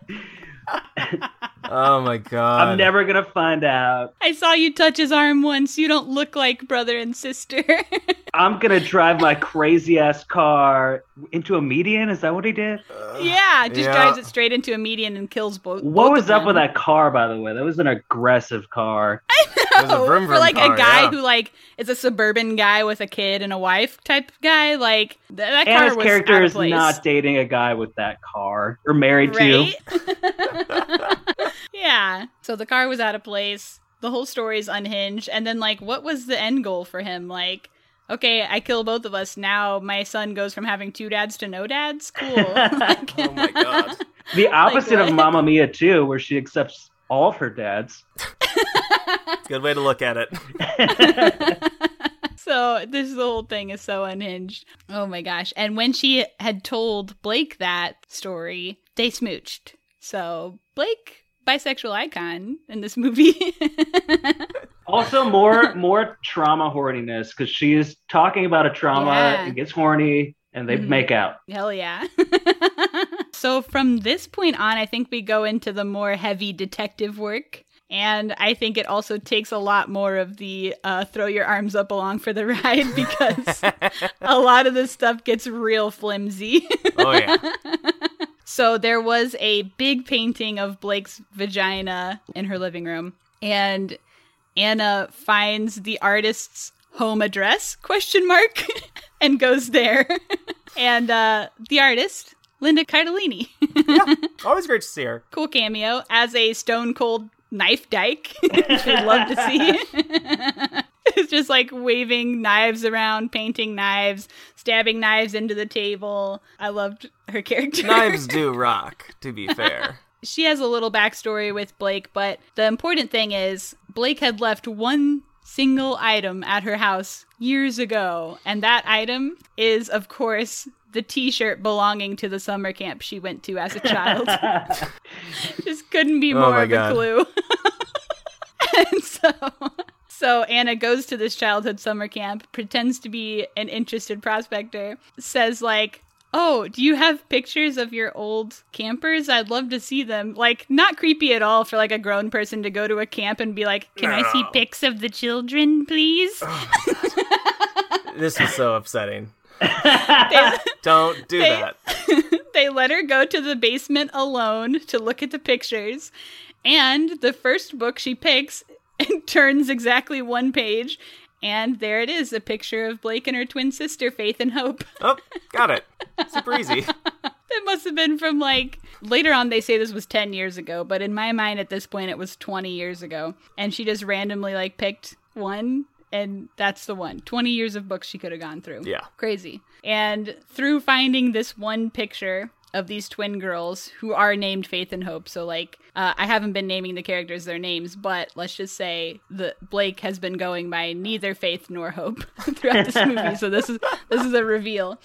(laughs) (laughs) Oh my god. I'm never gonna find out. I saw you touch his arm once. You don't look like brother and sister. (laughs) I'm gonna drive my crazy ass car into a median. Is that what he did? Uh, yeah, just Yeah. drives it straight into a median and kills both. What both was of up them. with that car, by the way? That was an aggressive car. (laughs) Oh, vroom for like car, a guy yeah. who like is a suburban guy with a kid and a wife type guy. Like th- that car Anna's was character out of is not dating a guy with that car or married right? to. (laughs) (laughs) yeah. So the car was out of place. The whole story is unhinged. And then like, what was the end goal for him? Like. Okay, I kill both of us. Now my son goes from having two dads to no dads. Cool. (laughs) (laughs) Like- oh my god. The opposite what? of Mamma Mia too, where she accepts all of her dads. Good way to look at it. So this whole thing is so unhinged. Oh my gosh. And when she had told Blake that story, they smooched. So Blake, bisexual icon in this movie. (laughs) Also, more more trauma horniness because she is talking about a trauma Yeah. and gets horny, and they Mhm. make out. Hell yeah. (laughs) so from this point on, I think we go into the more heavy detective work. And I think it also takes a lot more of the uh, throw your arms up along for the ride (laughs) because a lot of this stuff gets real flimsy. Oh yeah. So there was a big painting of Blake's vagina in her living room, and Anna finds the artist's home address question mark (laughs) and goes there. (laughs) and uh, the artist, Linda Cardellini, (laughs) Always great to see her. cool cameo as a stone cold knife dyke, which we'd love to see. (laughs) it's just like waving knives around, painting knives, stabbing knives into the table. I loved her character. Knives do (laughs) rock, to be fair. she has a little backstory with Blake, but the important thing is Blake had left one single item at her house years ago, and that item is, of course, the t-shirt belonging to the summer camp she went to as a child. (laughs) Just couldn't be Oh more my of God. a clue. and so so Anna goes to this childhood summer camp, pretends to be an interested prospector, says like, Oh, do you have pictures of your old campers? I'd love to see them. Like, not creepy at all for like a grown person to go to a camp and be like, "Can I see pics of the children, please?" (laughs) This is so upsetting. They- (laughs) Don't do They- that. (laughs) they let her go to the basement alone to look at the pictures. And the first book she picks (laughs) turns exactly one page. And there it is a picture of Blake and her twin sister, Faith and Hope. (laughs) Oh, got it. Super easy. (laughs) It must have been from like later on, they say this was 10 years ago, but in my mind at this point, it was 20 years ago. And she just randomly like picked one. And that's the one. 20 years of books she could have gone through. Yeah. Crazy. And through finding this one picture of these twin girls who are named Faith and Hope, so like uh, I haven't been naming the characters their names, but let's just say that Blake has been going by neither Faith nor Hope (laughs) throughout this movie. So this is this is a reveal.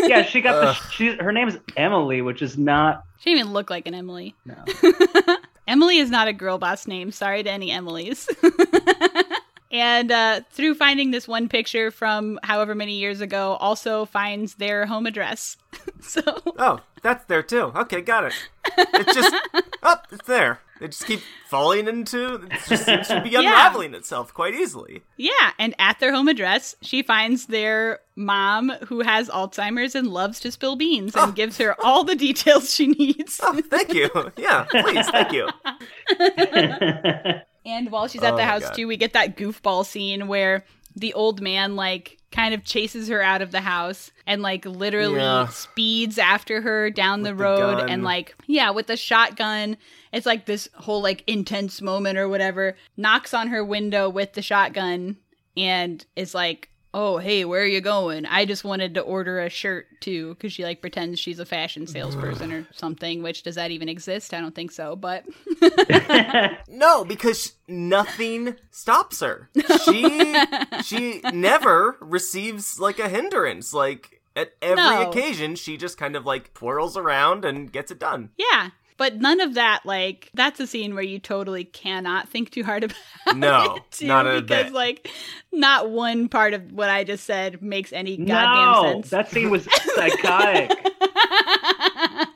yeah, she got the. Ugh. She, her name is Emily, which is not. She didn't even look like an Emily. No. (laughs) Emily is not a girl boss name. Sorry to any Emilys. (laughs) and uh, through finding this one picture from however many years ago, also finds their home address. (laughs) so Oh, that's there too. Okay, got it. It's just (laughs) oh, it's there. They just keep falling into. It just seems to be Yeah. unraveling itself quite easily. yeah, and at their home address, she finds their mom who has Alzheimer's and loves to spill beans and gives her all the details she needs. Oh, thank you. Yeah, please, thank you. (laughs) And while she's at Oh the house God. too, we get that goofball scene where the old man like kind of chases her out of the house and like literally Yeah. speeds after her down the With the road gun. and like yeah, with the shotgun. It's like this whole like intense moment or whatever. Knocks on her window with the shotgun and is like, "Oh, hey, where are you going? I just wanted to order a shirt too cuz she like pretends she's a fashion salesperson or something, which does that even exist? I don't think so, but (laughs) (laughs) No, because nothing stops her. She she never receives like a hindrance. Like at every No. occasion, she just kind of like twirls around and gets it done. Yeah. But none of that, like, that's a scene where you totally cannot think too hard (laughs) about No, it. too, not a because, bit. like, not one part of what I just said makes any goddamn no, sense. that scene was (laughs) psychotic. (laughs)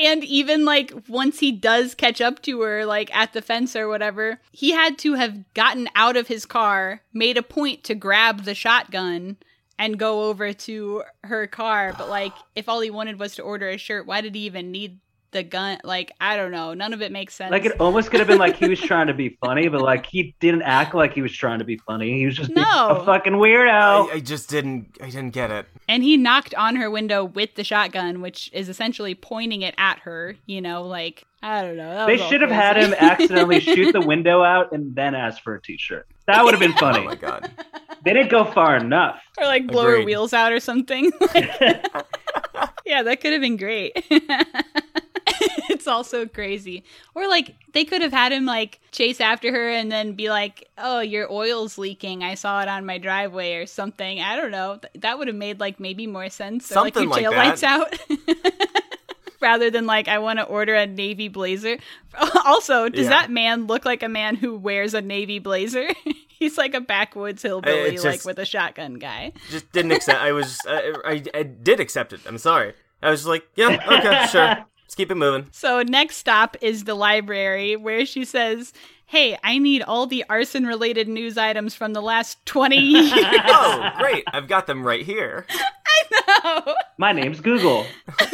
And even like once he does catch up to her, like at the fence or whatever, he had to have gotten out of his car, made a point to grab the shotgun and go over to her car. But like, if all he wanted was to order a shirt, why did he even need the gun? Like, I don't know. None of it makes sense. Like it almost could have been like he was trying to be funny, but like he didn't act like he was trying to be funny. He was just No. a fucking weirdo. I, I just didn't. I didn't get it. And he knocked on her window with the shotgun, which is essentially pointing it at her. You know, like I don't know. they should have had him accidentally (laughs) shoot the window out and then ask for a t-shirt. That would have been (laughs) oh funny. Oh my god. They didn't go far enough. or like blow her wheels out or something. (laughs) yeah, that could have been great. (laughs) it's also crazy. Or like they could have had him like chase after her and then be like, "Oh, your oil's leaking. I saw it on my driveway or something." I don't know. Th- that would have made like maybe more sense. Or like Something your like tail that. lights out. (laughs) Rather than like I want to order a navy blazer. (laughs) Also, does Yeah. that man look like a man who wears a navy blazer? He's like a backwoods hillbilly, It's like with a shotgun guy. Just didn't accept. I was. I, I, I did accept it. I'm sorry. I was like, yeah, okay, sure. Let's keep it moving. So next stop is the library where she says, "Hey, I need all the arson related news items from the last 20 (laughs) years." Oh, great! I've got them right here. (laughs) no. My name's Google. (laughs)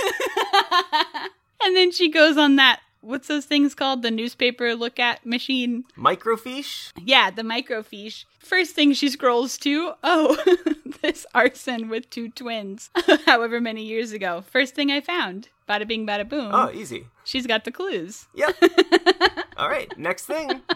And then she goes on that what's those things called? The newspaper look at machine. Microfiche. Yeah, the microfiche. First thing she scrolls to, oh, this arson with two twins. However many years ago. First thing I found. Bada bing, bada boom. Oh, easy. She's got the clues. Yep. (laughs) All right. Next thing. (laughs)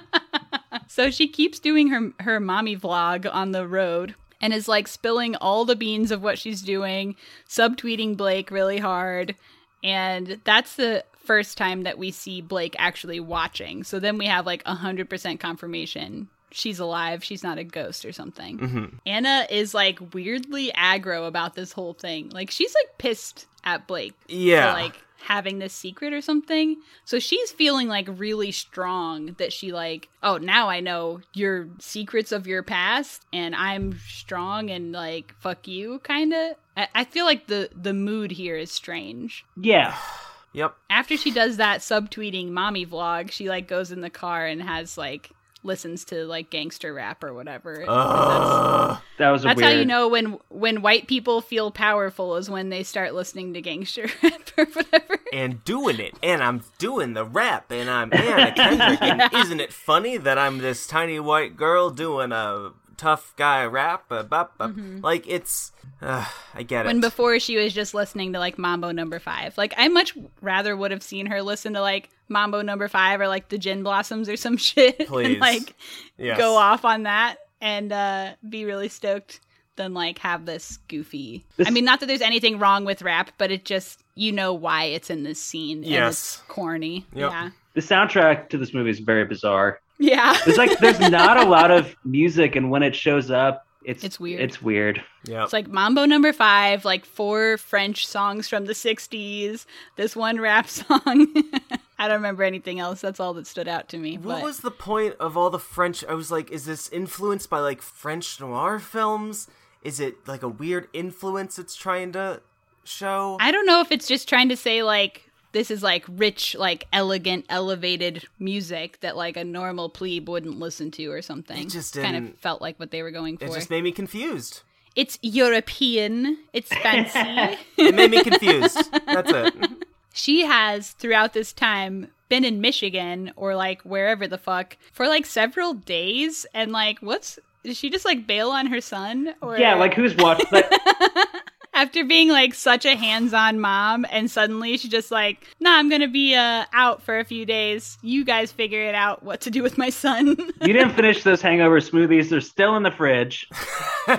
So she keeps doing her her mommy vlog on the road and is like spilling all the beans of what she's doing, subtweeting Blake really hard. And that's the first time that we see Blake actually watching. So then we have like 100% confirmation she's alive, she's not a ghost or something. Mhm. Anna is like weirdly aggro about this whole thing. Like she's like pissed at Blake. for, Yeah. like having this secret or something. So she's feeling like really strong that she like, oh, now I know your secrets of your past and I'm strong and like fuck you kind of. I-, I feel like the the mood here is strange. Yeah. (sighs) Yep. After she does that subtweeting mommy vlog, she like goes in the car and has like listens to like gangster rap or whatever. Ugh. That was a That's how you know when when white people feel powerful is when they start listening to gangster (laughs) rap or whatever. and doing it, and I'm doing the rap, and I'm Anna Kendrick, and isn't it funny that I'm this tiny white girl doing a tough guy rap? Uh, bop, bop. Mhm. Like it's, uh, I get When it. When before she was just listening to like Mambo Number Five. Like I much rather would have seen her listen to like Mambo Number Five or like the Gin Blossoms or some (laughs) shit, Please. and like Yes. go off on that and uh, be really stoked than like have this goofy. I mean, not that there's anything wrong with rap, but it just you know why it's in this scene. and Yes. it's corny. Yep. Yeah, The soundtrack to this movie is very bizarre. Yeah. it's like there's (laughs) not a lot of music, and when it shows up, it's It's weird. It's weird. Yeah. It's like Mambo number five, like four French songs from the 60s, this one rap (laughs) song. I don't remember anything else. That's all that stood out to me. What but was the point of all the French? I was like, is this influenced by like French noir films? Is it like a weird influence it's trying to show? I don't know if it's just trying to say, like, this is like rich, like elegant, elevated music that like a normal plebe wouldn't listen to or something. It just kind of felt like what they were going for. It just made me confused. It's European. It's fancy. (laughs) It made me confused. That's it. (laughs) she has throughout this time been in Michigan or like wherever the fuck for like several days and like what's did she just like bail on her son or Yeah, like who's watched? Like, (laughs) after being like such a hands-on mom and suddenly she's just like nah i'm gonna be uh out for a few days you guys figure it out what to do with my son (laughs) you didn't finish those hangover smoothies. They're still in the fridge.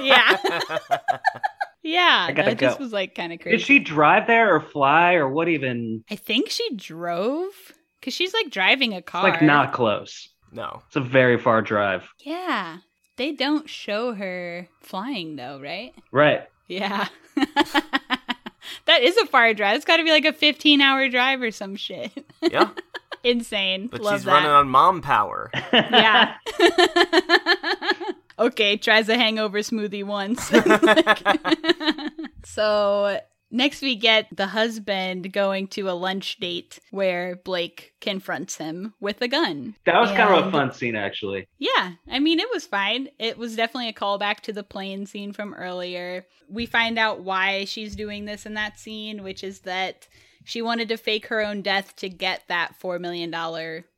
yeah (laughs) yeah I gotta that just was like kind of crazy Did she drive there or fly or what even? i think she drove because she's like driving a It's car like not close. No. It's a very far drive. Yeah. They don't show her flying though, right? Right. Yeah. (laughs) that is a far drive. It's got to be like a 15 hour drive or some shit. Yeah. (laughs) Insane. But Love she's that. running on mom power. (laughs) yeah. okay, tries a hangover smoothie once. so next we get the husband going to a lunch date where Blake confronts him with a gun. That was kind of a fun scene, actually. yeah, I mean, it was fine. It was definitely a callback to the plane scene from earlier. We find out why she's doing this in that scene, which is that she wanted to fake her own death to get that $4 million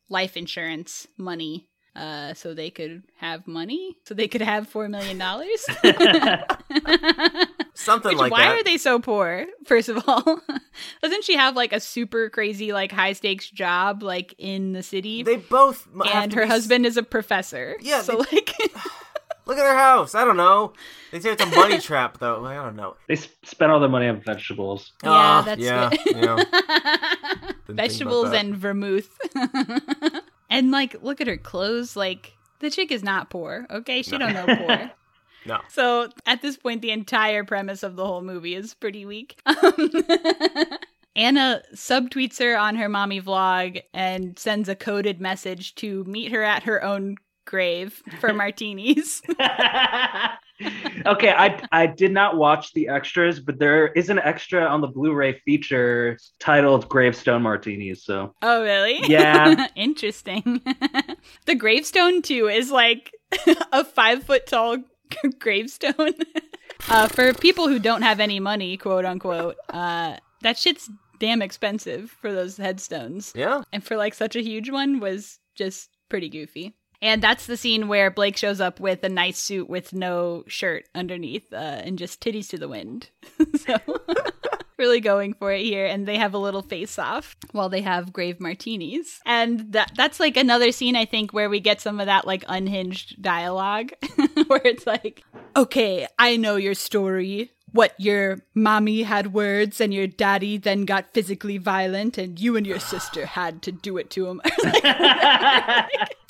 life insurance money. Uh, so they could have money, so they could have four million dollars. (laughs) (laughs) Something Which, like why that. Why are they so poor? First of all, (laughs) doesn't she have like a super crazy, like high stakes job, like in the city? They both have and to her be s- husband is a professor. Yeah, so they- like (sighs) Look at their house. I don't know. They say it's a money trap, though. Like, I don't know. They s- spent all their money on vegetables. Yeah, Ah, that's yeah, good. yeah. Didn't think about Vegetables and vermouth. And like, look at her clothes. Like, the chick is not poor. Okay, she No. don't know poor. (laughs) No. So at this point, the entire premise of the whole movie is pretty weak. Um, (laughs) Anna subtweets her on her mommy vlog and sends a coded message to meet her at her own grave for (laughs) martinis. Okay, I I did not watch the extras, but there is an extra on the Blu-ray feature titled "Gravestone Martinis." So Oh, really? Yeah. (laughs) Interesting. (laughs) the gravestone, too, is like (laughs) a five foot tall gravestone. uh, for people who don't have any money, quote unquote, uh, that shit's damn expensive for those headstones. Yeah. And for like such a huge one was just pretty goofy. And that's the scene where Blake shows up with a nice suit with no shirt underneath uh, and just titties to the wind. (laughs) so (laughs) really going for it here. And they have a little face off while they have grave martinis. And that that's like another scene i think where we get some of that like unhinged dialogue (laughs) where it's like okay i know your story. What your mommy had words and your daddy then got physically violent and you and your sister had to do it to him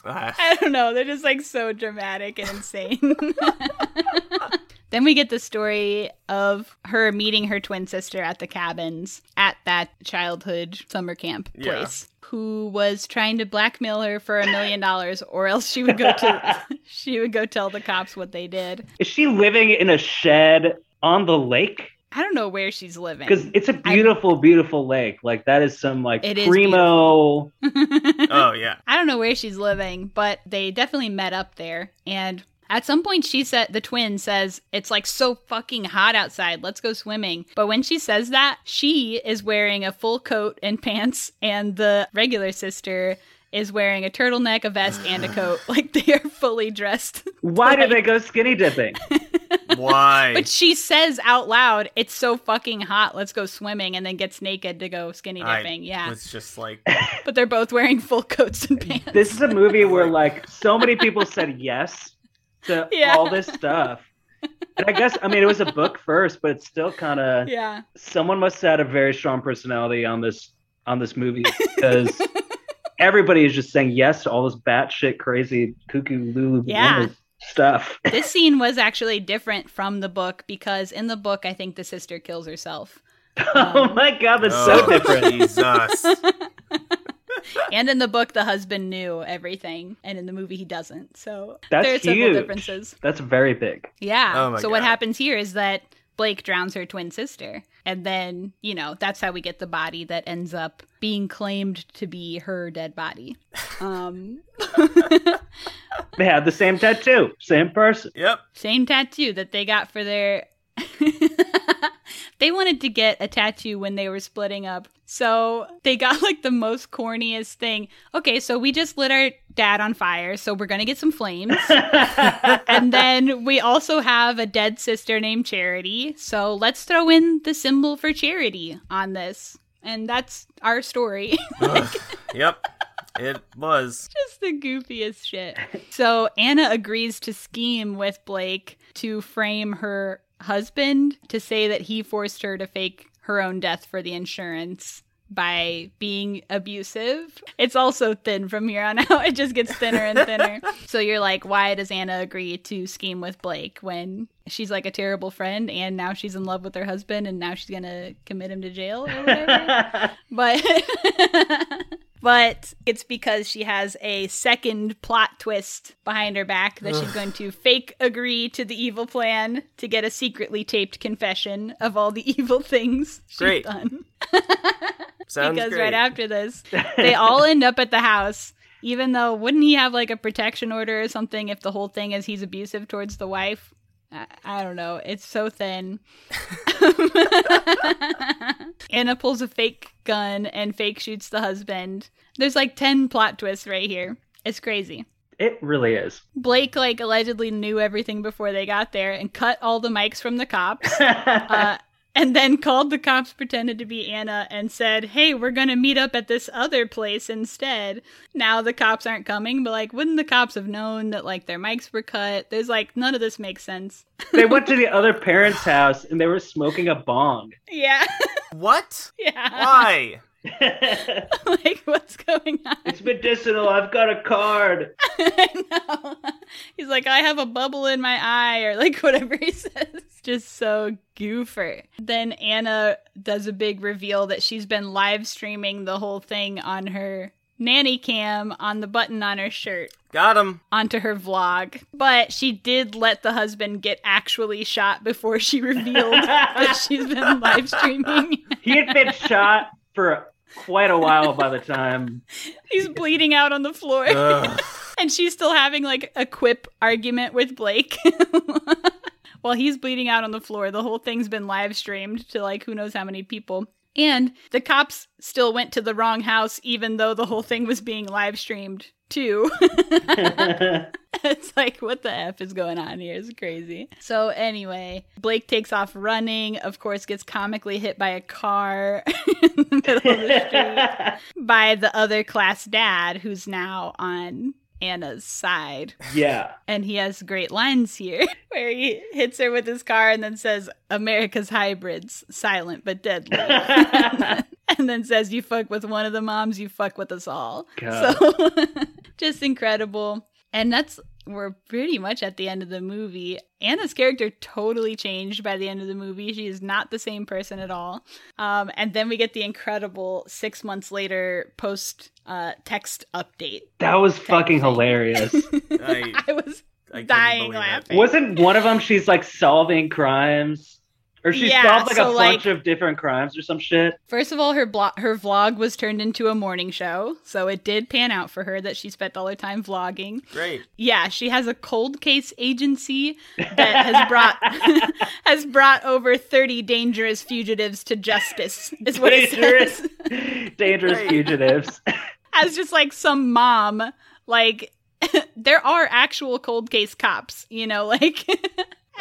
Ah. i don't know they're just like so dramatic and insane (laughs) Then we get the story of her meeting her twin sister at the cabins at that childhood summer camp Yeah. place. Who was trying to blackmail her for a million dollars, or else she would go to (laughs) she would go tell the cops what they did. Is she living in a shed on the lake? I don't know where she's living Because it's a beautiful, beautiful lake. Like that is some like It is primo. oh yeah. (laughs) I don't know where she's living, but they definitely met up there. And at some point, she said, the twin says, It's like so fucking hot outside. Let's go swimming. But when she says that, she is wearing a full coat and (laughs) pants, and the regular sister is wearing a turtleneck, a vest, and a coat. (laughs) Like they are fully dressed. Why do they go skinny dipping? Why? (laughs) But she says out loud, It's so fucking hot. Let's go swimming, and then gets naked to go skinny I dipping. yeah. it's just like, (laughs) But they're both wearing full coats and pants. This is a movie where (laughs) like so many people said yes to Yeah. all this stuff. And I guess I mean it was a book first, but it's still kind of Yeah. someone must have had a very strong personality on this on this movie because everybody is just saying yes to all this batshit crazy cuckoo lulu Yeah. Stuff. (laughs) this scene was actually different from the book because in the book, I think the sister kills herself. oh um, my god, that's so oh, different. Jesus. (laughs) And in the book, the husband knew everything, and in the movie, he doesn't. So That's there's several huge. differences. That's very big. Yeah. Oh my so what happens here is that Blake drowns her twin sister, and then you know that's how we get the body that ends up being claimed to be her dead body. Um, They had the same tattoo, same person. Yep. Same tattoo that they got for their. (laughs) they wanted to get a tattoo when they were splitting up. So they got like the most corniest thing. Okay, so we just lit our dad on fire, so we're to get some flames. (laughs) and then we also have a dead sister named Charity. So let's throw in the symbol for charity on this. And that's our story. (laughs) Ugh. Yep. It was. just the goofiest shit. So Anna agrees to scheme with Blake to frame her husband to say that he forced her to fake her own death for the insurance by being abusive. It's also thin from here on out. (laughs) It just gets thinner and thinner. (laughs) so you're like, why does Anna agree to scheme with Blake when she's like a terrible friend and now she's in love with her husband and now she's going to commit him to jail or whatever? (laughs) but but it's because she has a second plot twist behind her back that she's going to fake agree to the evil plan to get a secretly taped confession of all the (laughs) evil things she's Great. done. (laughs) Sounds because great. right after this, (laughs) they all end up at the house. Even though, wouldn't he have like a protection order or something if the whole thing is he's abusive towards the wife? I, I don't know. It's so thin. (laughs) Anna pulls a fake gun and fake shoots the husband. There's like 10 plot twists right here. It's crazy. It really is. Blake like allegedly knew everything before they got there and cut all the mics from the cops. (laughs) uh, and then called the cops, pretended to be Anna, and said, Hey, we're gonna meet up at this other place instead. Now the cops aren't coming, but like, wouldn't the cops have known that like their mics were cut? There's like, none of this makes sense. (laughs) they went to the other parents' house and they were smoking a bong. Yeah. What? (laughs) Yeah. Why? (laughs) like, what's going on? It's medicinal. I've got a card. (laughs) He's like, I have a bubble in my eye, or like whatever he (laughs) says. Just so goofer. Then Anna does a big reveal that she's been live streaming the whole thing on her nanny cam on the button on her shirt Got him. onto her vlog. But she did let the husband get actually shot before she revealed that she's been live streaming. He had been shot for quite a while by the (laughs) time. He's bleeding out on the floor. (laughs) And she's still having like a quip argument with Blake. (laughs) While he's bleeding out on the floor, the whole thing's been live streamed to like who knows how many people. And the cops still went to the wrong house, even though the whole thing was being live streamed too. (laughs) (laughs) it's like, what the F is going on here? It's crazy. So, anyway, Blake takes off running, of course, gets comically hit by a car (laughs) in the middle of the street by the other class dad, who's now on Anna's side. Yeah. And he has great lines here where he hits her with his car and then says, America's hybrids, silent but deadly. (laughs) and then says, You fuck with one of the moms, you fuck with us all. God. So (laughs) just incredible. And that's we're pretty much at the end of the movie. Anna's character totally changed by the end of the movie. She is not the same person at all. Um, and then we get the incredible six months later post uh, text update. That was fucking hilarious. (laughs) I, I was I dying believe it. laughing. Wasn't one of them she's like solving crimes? Or she Yeah, solved like so, a like- bunch of different crimes or some shit? First of all, her blo- her vlog was turned into a morning show, so it did pan out for her that she spent all her time vlogging. Great. Yeah, she has a cold case agency that has brought (laughs) has brought over 30 dangerous fugitives to justice. Is what it Dangerous, says. (laughs) dangerous fugitives. (laughs) As just like some mom, like there are actual cold case cops, you know, like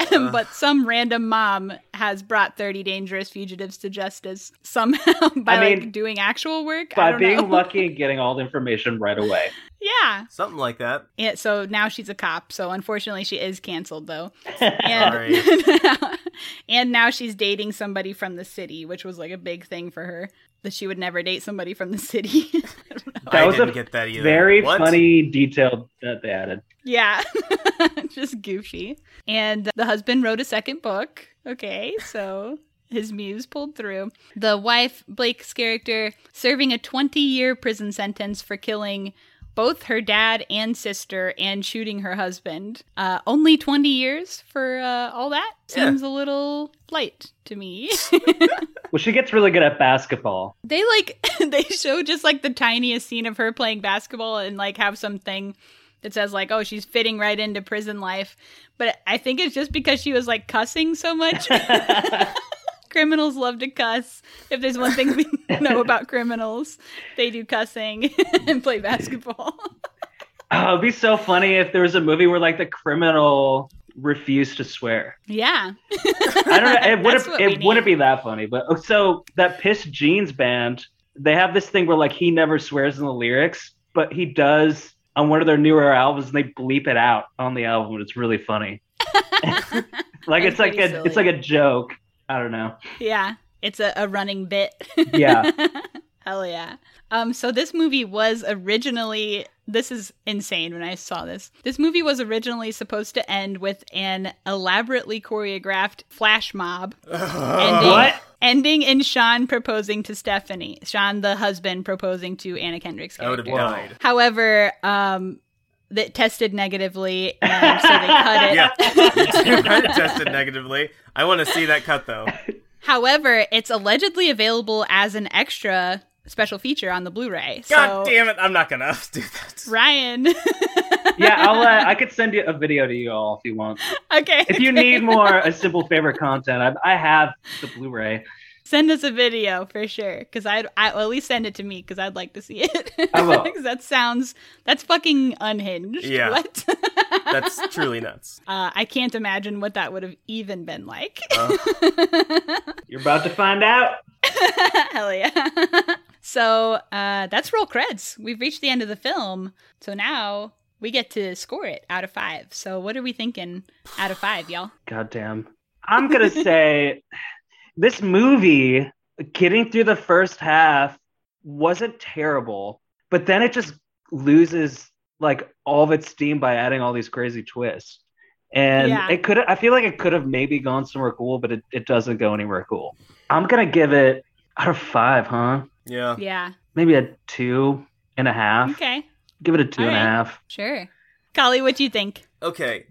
Uh-huh. (laughs) but some random mom has brought 30 dangerous fugitives to justice somehow (laughs) by I mean, like doing actual work. I By don't being know. lucky and (laughs) getting all the information right away. yeah. Something like that. Yeah, so now she's a cop. So unfortunately, she is canceled though, and and now she's dating somebody from the city, which was like a big thing for her that she would never date somebody from the city. (laughs) That I was didn't a get that either. very What? funny detail that they added. yeah, (laughs) just goofy. And the husband wrote a second book. Okay, so his muse pulled through. The wife, Blake's character, serving a 20 year prison sentence for killing both her dad and sister and shooting her husband. Uh, only 20 years for uh, all that? Yeah. Seems a little light to me. (laughs) Well, she gets really good at basketball. they like, (laughs) they show just like the tiniest scene of her playing basketball and like have something that says like, oh, she's fitting right into prison life. But I think it's just because she was like cussing so much. (laughs) criminals love to cuss. If there's one thing we (laughs) know about (laughs) criminals, they do cussing (laughs) and play basketball. Oh, it'd be so funny if there was a movie where like the criminal refused to swear. yeah. I don't know. It wouldn't. It wouldn't be that funny. But oh, so that Piss Jeans band, they have this thing where like he never swears in the lyrics, but he does on one of their newer albums. And they bleep it out on the album. It's really funny. like That's it's like a silly. it's like a joke. I don't know. Yeah. It's a, a running bit. Yeah. (laughs) Hell yeah. Um, so this movie was originally this is insane when I saw this. This movie was originally supposed to end with an elaborately choreographed flash mob (laughs) ending, What? ending in Sean proposing to Stephanie. Sean, the husband, proposing to Anna Kendrick's I would have died. However, um, that tested negatively, and so they cut it. (laughs) Yeah, you tested negatively. I want to see that cut though. However, it's allegedly available as an extra special feature on the Blu-ray. God damn it! I'm not gonna (laughs) do that. Ryan. Yeah, I'll. Uh, I (laughs) could send you a video to you all if you want. okay. If you need more a (laughs) simple favorite content, I, I have the Blu-ray. Send us a video for sure, because I'd I, well, at least send it to me because I'd like to see it. I will. (laughs) 'Cause that sounds that's fucking unhinged. Yeah. (laughs) What? (laughs) That's truly nuts. uh, I can't imagine what that would have even been like. Uh, You're about to find out. Hell yeah. so uh, that's roll creds. We've reached the end of the film. So now we get to score it out of five. So what are we thinking out of five, y'all? God damn. I'm gonna say this movie, getting through the first half, wasn't terrible, but then it just loses like all of its steam by adding all these crazy twists. And Yeah. it could I feel like it could have maybe gone somewhere cool, but it, it doesn't go anywhere cool. I'm gonna give it out of five, huh? yeah. Yeah. Maybe a two and a half. Okay. Give it a two All and a half. Sure. Kali, what do you think? Okay.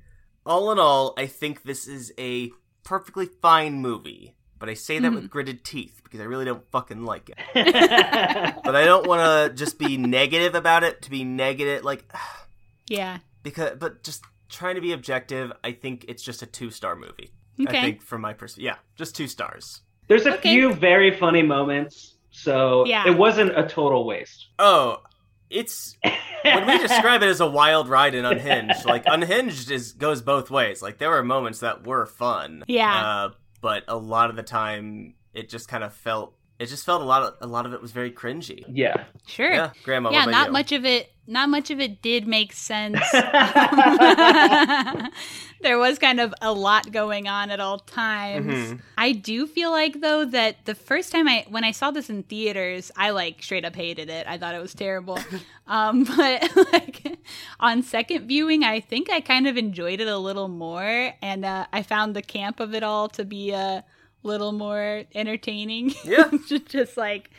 All in all, I think this is a perfectly fine movie. But I say that with gritted teeth because I really don't fucking like it. (laughs) but I don't want to just be negative about it to be negative like (sighs) Yeah. because but just trying to be objective, I think it's just a 2-star movie. Okay. I think from my perspective. Yeah, just 2 stars. There's a Okay. few very funny moments, so Yeah. it wasn't a total waste. Oh, it's when we (laughs) describe it as a wild ride and Unhinged, like Unhinged is goes both ways. Like there were moments that were fun, Yeah. uh, but a lot of the time it just kind of felt it just felt a lot of a lot of it was very cringy. Yeah. Sure. Yeah, Grandma. yeah, what about not you? much of it. Not much of it did make sense. (laughs) (laughs) there was kind of a lot going on at all times. Mhm. I do feel like though that the first time I when I saw this in theaters, I like straight up hated it. I thought it was terrible. (laughs) um, but like on second viewing, I think I kind of enjoyed it a little more, and uh, I found the camp of it all to be a little more entertaining. Yeah. just, (laughs) just like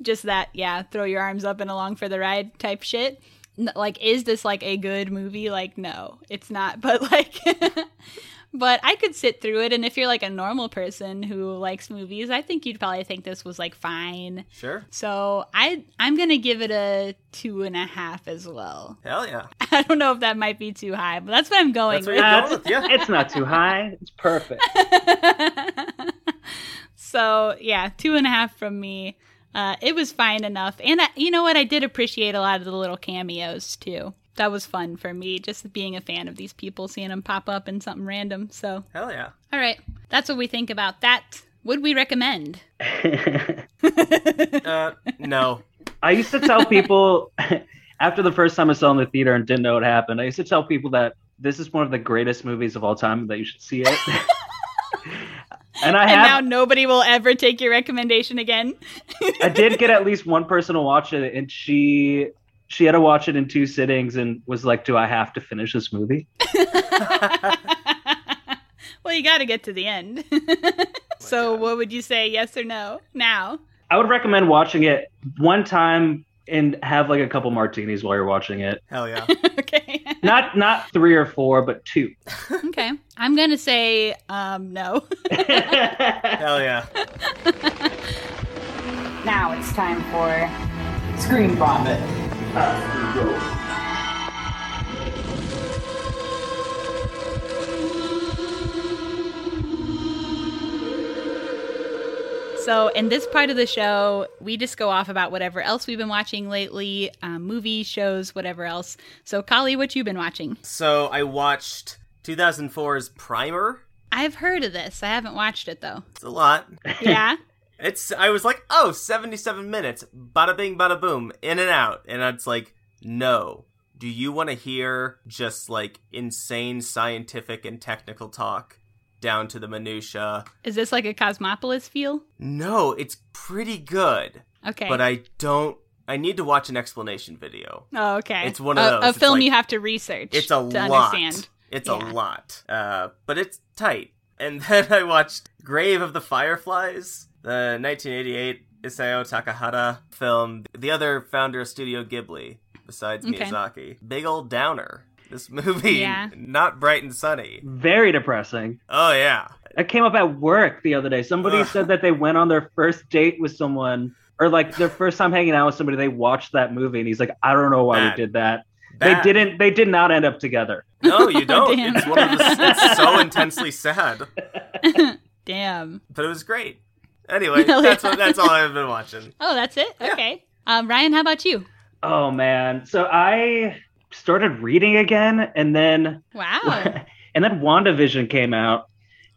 just that yeah throw your arms up and along for the ride type shit like is this like a good movie like no it's not (laughs) but like but i could sit through it and if you're like a normal person who likes movies i think you'd probably think this was like fine Sure. so i i'm gonna give it a two and a half as well Hell yeah. (laughs) i don't know if that might be too high but that's what i'm going That's what with you're going with. Yeah. It's not too high. It's perfect. So yeah, two and a half from me. Uh, it was fine enough, and I, you know what? I did appreciate a lot of the little cameos too. That was fun for me, just being a fan of these people, seeing them pop up in something random. So, Hell yeah. all right, that's what we think about that. Would we recommend? (laughs) Uh, no. I used to tell people (laughs) after the first time I saw it in the theater and didn't know what happened. I used to tell people that this is one of the greatest movies of all time that you should see it. (laughs) and I and have now nobody will ever take your recommendation again. I did get at least one (laughs) person to watch it, and she she had to watch it in two sittings and was like, "Do I have to finish this movie?" (laughs) (laughs) well, you got to get to the end. so, uh, what would you say? Yes or no? Now. I would recommend watching it one time and have like a couple martinis while you're watching it. Hell yeah. okay. (laughs) Not not three or four, but two. (laughs) okay. I'm gonna say um, no. (laughs) Hell yeah. Now it's time for Screen Vomit. So, in this part of the show, we just go off about whatever else we've been watching lately, um, movies, shows, whatever else. So, Kali, what you been watching? So I watched 2004's Primer. I've heard of this. I haven't watched it though. It's a lot. (laughs) Yeah. It's I was like, oh, 77 minutes, bada bing, bada boom, in and out, and it's like, no. Do you want to hear just like insane scientific and technical talk down to the minutia? Is this like a Cosmopolis feel? No, it's pretty good. Okay. But I don't. I need to watch an explanation video. Oh, okay. It's one of a, those. A film like- you have to research. It's a to lot. understand. It's Yeah. a lot. Uh, but it's tight. And (laughs) then I watched Grave of the Fireflies, the 1988 Isao Takahata film, the other founder of Studio Ghibli, besides Okay. Miyazaki. Big old downer. This movie, Yeah. not bright and sunny. Very depressing. Oh, yeah. I came up at work the other day. Somebody Ugh. said that they went on their first date with someone, or like their first time hanging out with somebody. They watched that movie, and he's like, "I don't know why Bad. we did that." Bad. They didn't. They did not end up together. No, you (laughs) don't. Damn. it's one of the, it's so intensely sad. (laughs) Damn. But it was great. Anyway, (laughs) Hell that's yeah. what, that's all I've been watching. Oh, that's it. Okay. Um, Ryan, how about you? Oh man! So I started reading again, and then Wow. (laughs) and then WandaVision came out,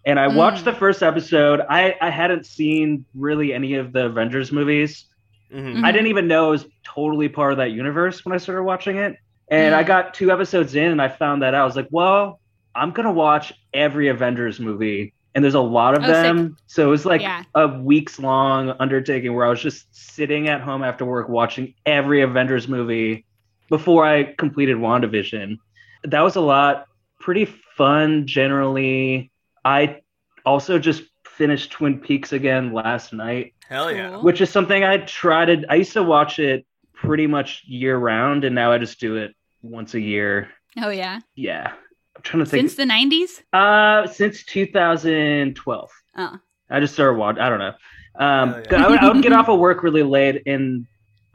and I watched Mm. the first episode. I I hadn't seen really any of the Avengers movies. Mhm. I didn't even know it was totally part of that universe when I started watching it. And I Mm. got two episodes in and I found that out. I was like, well, I'm going to watch every Avengers movie. And there's a lot of Oh, sick. them. So it was like Yeah. a weeks long undertaking where I was just sitting at home after work watching every Avengers movie before I completed WandaVision. That was a lot. Pretty fun generally. I also just finished Twin Peaks again last night Hell yeah. Cool. which is something I try to. I used to watch it pretty much year round, and now I just do it once a year. Oh yeah. Yeah, I'm trying to think. Since the '90s. uh, since 2012, Oh. I just started watching. I don't know. Um, Hell yeah. I, would, I would get off of work really late, and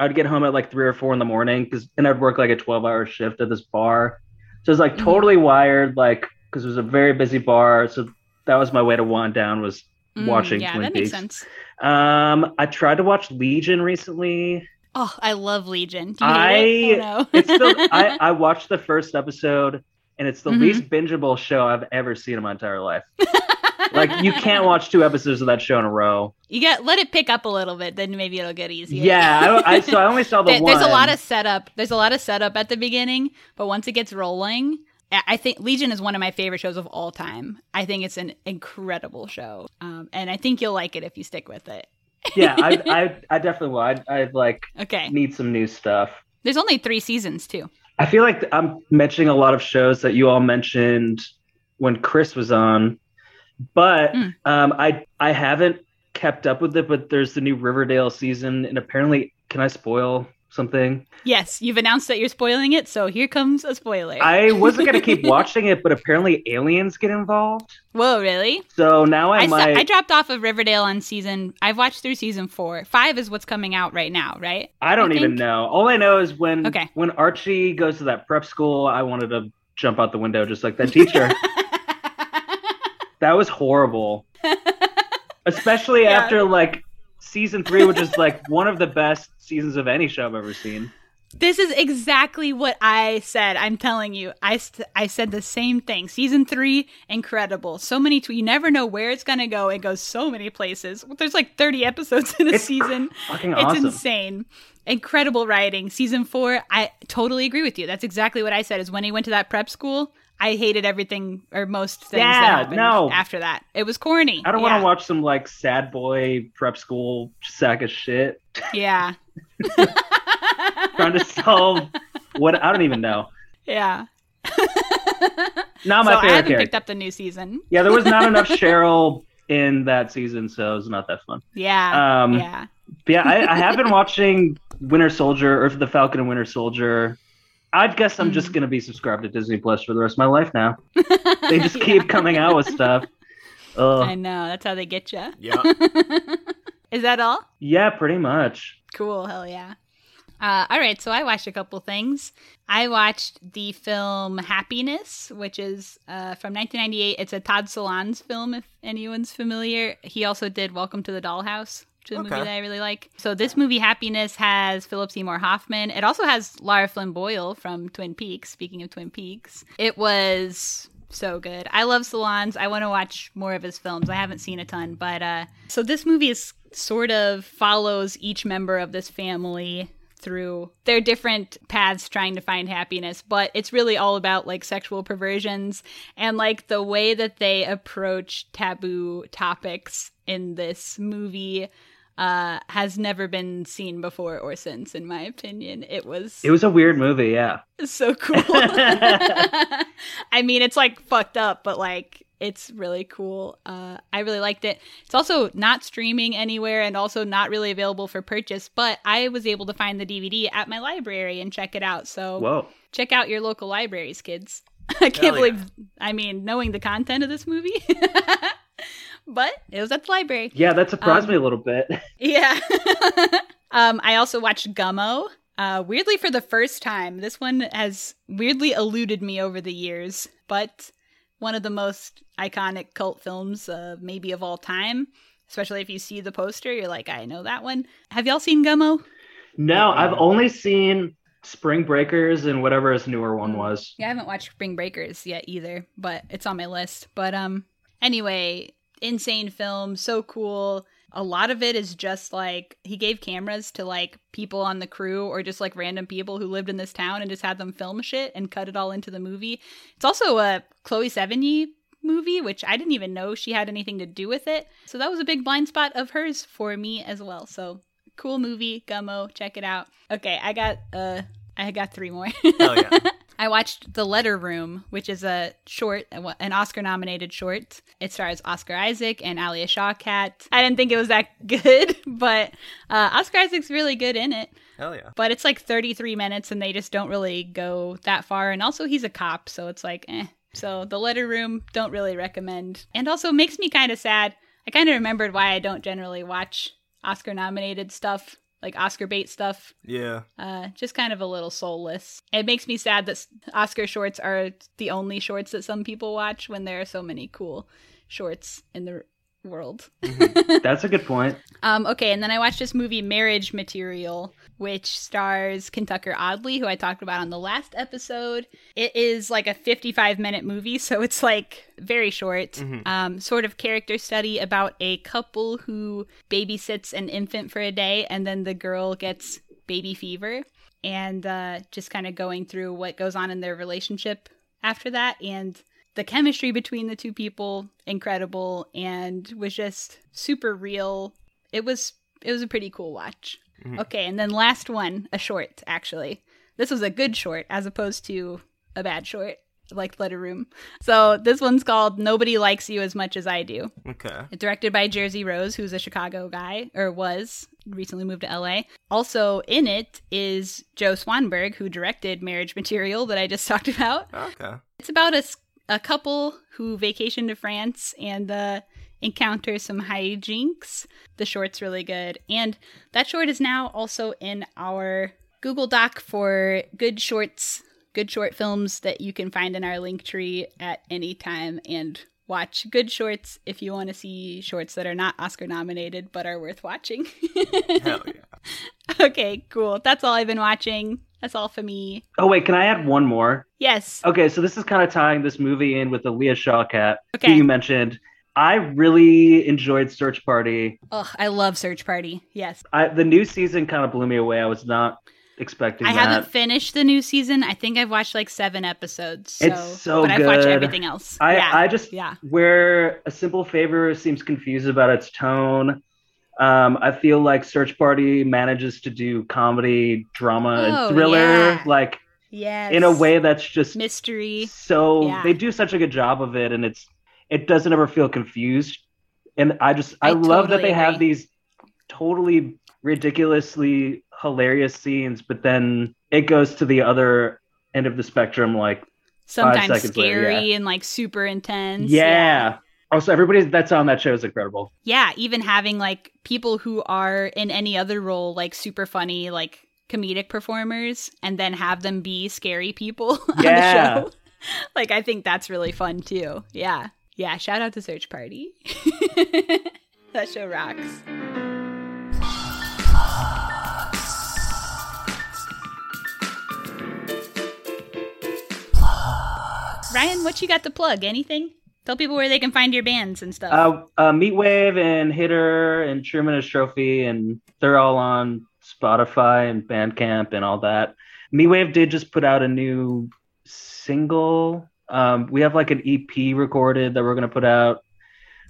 I'd get home at like three or four in the morning, because and I'd work like a 12 hour shift at this bar. So I was like Mhm. totally wired, like because it was a very busy bar. So that was my way to wind down was Mm, watching Yeah, Twin that Peaks. makes sense. Um, I tried to watch Legion recently. Oh, I love Legion. Do you I it? Oh, no. it's still I, (laughs) I watched the first episode and it's the Mhm. least bingeable show I've ever seen in my entire life. (laughs) like you can't watch two episodes of that show in a row. You get let it pick up a little bit, then maybe it'll get easier. Yeah, I, I so I only saw (laughs) the There- one. There's a lot of setup. There's a lot of setup at the beginning, but once it gets rolling, I I think Legion is one of my favorite shows of all time. I think it's an incredible show, um, and I think you'll like it if you stick with it. yeah, I, (laughs) I I definitely will. I I like Okay. need some new stuff. There's only three seasons too. I feel like I'm mentioning a lot of shows that you all mentioned when Chris was on, but Hmm. um, I I haven't kept up with it. But there's the new Riverdale season, and apparently, can I spoil something? Yes, you've announced that you're spoiling it, so here comes a spoiler. I wasn't gonna keep (laughs) watching it, but apparently aliens get involved. Whoa, really? So now I, I, might. I dropped off of Riverdale on season. I've watched through season four. Five is what's coming out right now, right? I don't even think? know. All I know is when Okay. when Archie goes to that prep school, I wanted to jump out the window just like that teacher. (laughs) that was horrible. (laughs) Especially Yeah. after like season three, which is like one of the best seasons of any show I've ever seen. This is exactly what I said. I'm telling you, I st- I said the same thing. Season three, incredible. So many. Tw- you never know where it's gonna go. It goes so many places. There's like 30 episodes in a It's season. fucking it's awesome. insane. Incredible writing. Season four, I totally agree with you. That's exactly what I said. Is when he went to that prep school, I hated everything or most things that Yeah, happened no. after that. It was corny. I don't yeah. want to watch some like sad boy prep school sack of shit Yeah, (laughs) trying to solve what I don't even know. yeah. (laughs) Not my so I favorite haven't character. picked up the new season. Yeah, there was not enough (laughs) Cheryl in that season, so it was not that fun. Yeah, Um, yeah. Yeah, I, I have been watching Winter Soldier or the Falcon and Winter Soldier. I guess I'm just gonna be subscribed to Disney Plus for the rest of my life now. (laughs) They just keep coming out with stuff. I know that's how they get you. Yeah. (laughs) Is that all? Yeah, pretty much. Cool. Hell yeah. Uh, all right, so I watched a couple things. I watched the film Happiness, which is uh, from 1998. It's a Todd Solondz film, if anyone's familiar. He also did Welcome to the Dollhouse, which is a movie that I really like. So this movie, Happiness, has Philip Seymour Hoffman. It also has Lara Flynn Boyle from Twin Peaks. Speaking of Twin Peaks, it was so good. I love Solondz. I want to watch more of his films. I haven't seen a ton, but uh, so this movie is sort of follows each member of this family through their different paths trying to find happiness but it's really all about like sexual perversions and like the way that they approach taboo topics in this movie uh has never been seen before or since in my opinion it was It was a weird movie, yeah. so (laughs) cool. (laughs) I mean, it's like fucked up, but like it's really cool. Uh, I really liked it. It's also not streaming anywhere and also not really available for purchase, but I was able to find the DVD at my library and check it out. So Whoa. check out your local libraries, kids. (laughs) I can't Hell yeah. believe, I mean, knowing the content of this movie, but it was at the library. Yeah, that surprised Um, me a little bit. (laughs) Yeah. (laughs) um, I also watched Gummo. Uh, weirdly, for the first time, this one has weirdly eluded me over the years, but one of the most iconic cult films, uh, maybe of all time. Especially if you see the poster, you're like, I know that one. Have y'all seen Gummo? No, I've only seen Spring Breakers and whatever his newer one was. Yeah, I haven't watched Spring Breakers yet either, but it's on my list. But um, anyway, insane film, so cool. A lot of it is just like he gave cameras to like people on the crew or just like random people who lived in this town and just had them film shit and cut it all into the movie. It's also a Chloe Sevigny movie, which I didn't even know she had anything to do with it. So that was a big blind spot of hers for me as well. So cool movie, Gummo, check it out. Okay, I got uh I got three more. Hell yeah. (laughs) I watched The Letter Room, which is a short, an Oscar nominated short. It stars Oscar Isaac and Alia Shawkat. I didn't think it was that (laughs) good, but uh, Oscar Isaac's really good in it. Hell yeah. But it's like 33 minutes and they just don't really go that far. And also, he's a cop, so it's like, eh. So, The Letter Room, don't really recommend. And also makes me kind of sad. I kind of remembered why I don't generally watch Oscar nominated stuff, like Oscar bait stuff. Yeah. Uh, just kind of a little soulless. It makes me sad that Oscar shorts are the only shorts that some people watch when there are so many cool shorts in the world. (laughs) That's a good point. Um, okay, and then I watched this movie, Marriage Material, which stars Kentucker Audley, who I talked about on the last episode. It is like a 55 minute movie, so it's like very short, Mhm. um, sort of character study about a couple who babysits an infant for a day and then the girl gets baby fever and uh, just kind of going through what goes on in their relationship after that. And the chemistry between the two people, incredible, and was just super real. It was it was a pretty cool watch. Mhm. Okay, and then last one, a short actually. This was a good short as opposed to a bad short like Letter Room. So this one's called Nobody Likes You as Much as I Do. Okay. It's directed by Jersey Rose, who's a Chicago guy, or was, recently moved to LA. Also in it is Joe Swanberg, who directed Marriage Material that I just (laughs) talked about. Okay. It's about a, a couple who vacation to France and uh, encounter some hijinks. The short's really good. And that short is now also in our Google Doc for good shorts, good short films that you can find in our link tree at any time and watch good shorts if you want to see shorts that are not Oscar nominated but are worth watching. (laughs) Hell yeah. okay, cool. That's all I've been watching. That's all for me. Oh wait, can I add one more? Yes. Okay, so this is kind of tying this movie in with the Alia Shawkat Okay. who you mentioned. I really enjoyed Search Party. Oh, I love Search Party. Yes. I, the new season kind of blew me away. I was not expecting I that. haven't finished the new season. I think I've watched like seven episodes. So, it's so but good. I've watched everything else. I, yeah. I just yeah. where a simple favor seems confused about its tone. Um, I feel like Search Party manages to do comedy, drama, Oh, and thriller yeah. like Yes. in a way that's just mystery. so Yeah. they do such a good job of it and it's it doesn't ever feel confused and i just i, I love that totally they have these totally ridiculously hilarious scenes but then it goes to the other end of the spectrum like Sometimes seconds later, scary yeah. and like super intense. yeah. also everybody that's on that show is incredible Yeah, even having like people who are in any other role, like super funny, like comedic performers, and then have them be scary people (laughs) on the show. (laughs) Like, I think that's really fun too. Yeah. Yeah. Shout out to Search Party. (laughs) that show rocks. Ryan, what you got to plug? Anything? Tell people where they can find your bands and stuff. uh, uh meatwave and hitter and truman is trophy and they're all on spotify and bandcamp and all that meatwave did just put out a new single um we have like an ep recorded that we're going to put out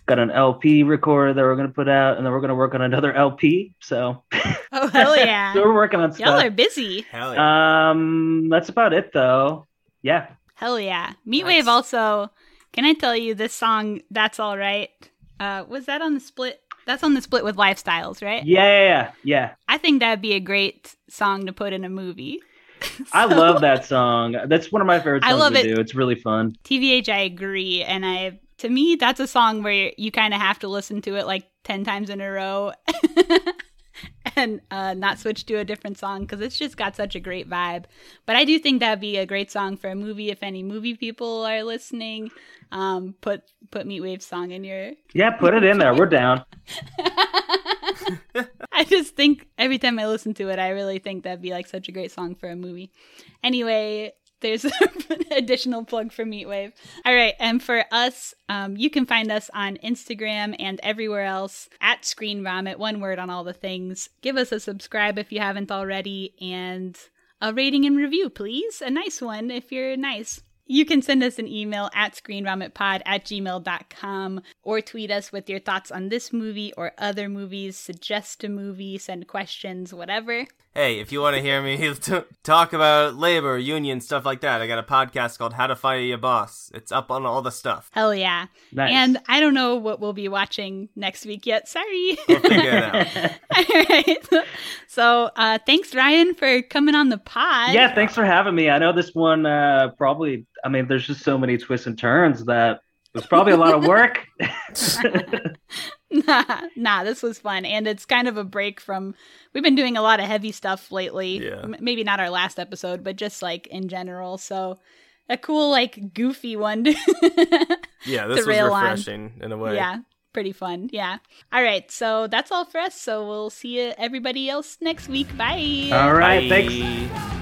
got an lp recorded that we're going to put out and then we're going to work on another lp so (laughs) oh hell yeah! (laughs) so we're working on stuff Y'all are busy. Hell yeah. um that's about it though yeah Hell yeah. Meatwave also, can I tell you this song, That's All Right? Uh, was that on the split? That's on the split with Lifestyles, right? yeah yeah yeah, yeah. I think that'd be a great song to put in a movie. (laughs) i love that song that's one of my favorite I songs love we it. do it's really fun TVH, I agree. And I, to me, that's a song where you kind of have to listen to it like 10 times in a row (laughs) and uh, not switch to a different song because it's just got such a great vibe. But I do think that'd be a great song for a movie. If any movie people are listening, um, put put Meatwave's song in your. yeah put it in there we're down (laughs) (laughs) I just think every time I listen to it, I really think that'd be like such a great song for a movie. Anyway, there's (laughs) an additional plug for Meatwave. All right, and for us, um, you can find us on Instagram and everywhere else at Screen Vomit. One word on all the things. Give us a subscribe if you haven't already, and a rating and review, please. A nice one if you're nice. You can send us an email at screenvomitpod at gmail.com or tweet us with your thoughts on this movie or other movies, suggest a movie, send questions, whatever. Hey, if you want to hear me (laughs) talk about labor, union, stuff like that, I got a podcast called How to Fire Your Boss. It's up on all the stuff. Hell yeah. Nice. And I don't know what we'll be watching next week yet. Sorry. We'll figure it out. (laughs) All right. So uh, thanks, Ryan, for coming on the pod. Yeah, thanks for having me. I know this one uh, probably. I mean, there's just so many twists and turns that it was probably a lot of work. (laughs) nah, (laughs) nah, this was fun. And it's kind of a break from. We've been doing a lot of heavy stuff lately. Yeah. M- maybe not our last episode, but just like in general. So a cool, like, goofy one. (laughs) to- Yeah, to this was rail on. refreshing in a way. Yeah. pretty fun. Yeah. All right. So that's all for us. So we'll see you, everybody else next week. Bye. All right. Bye. Thanks.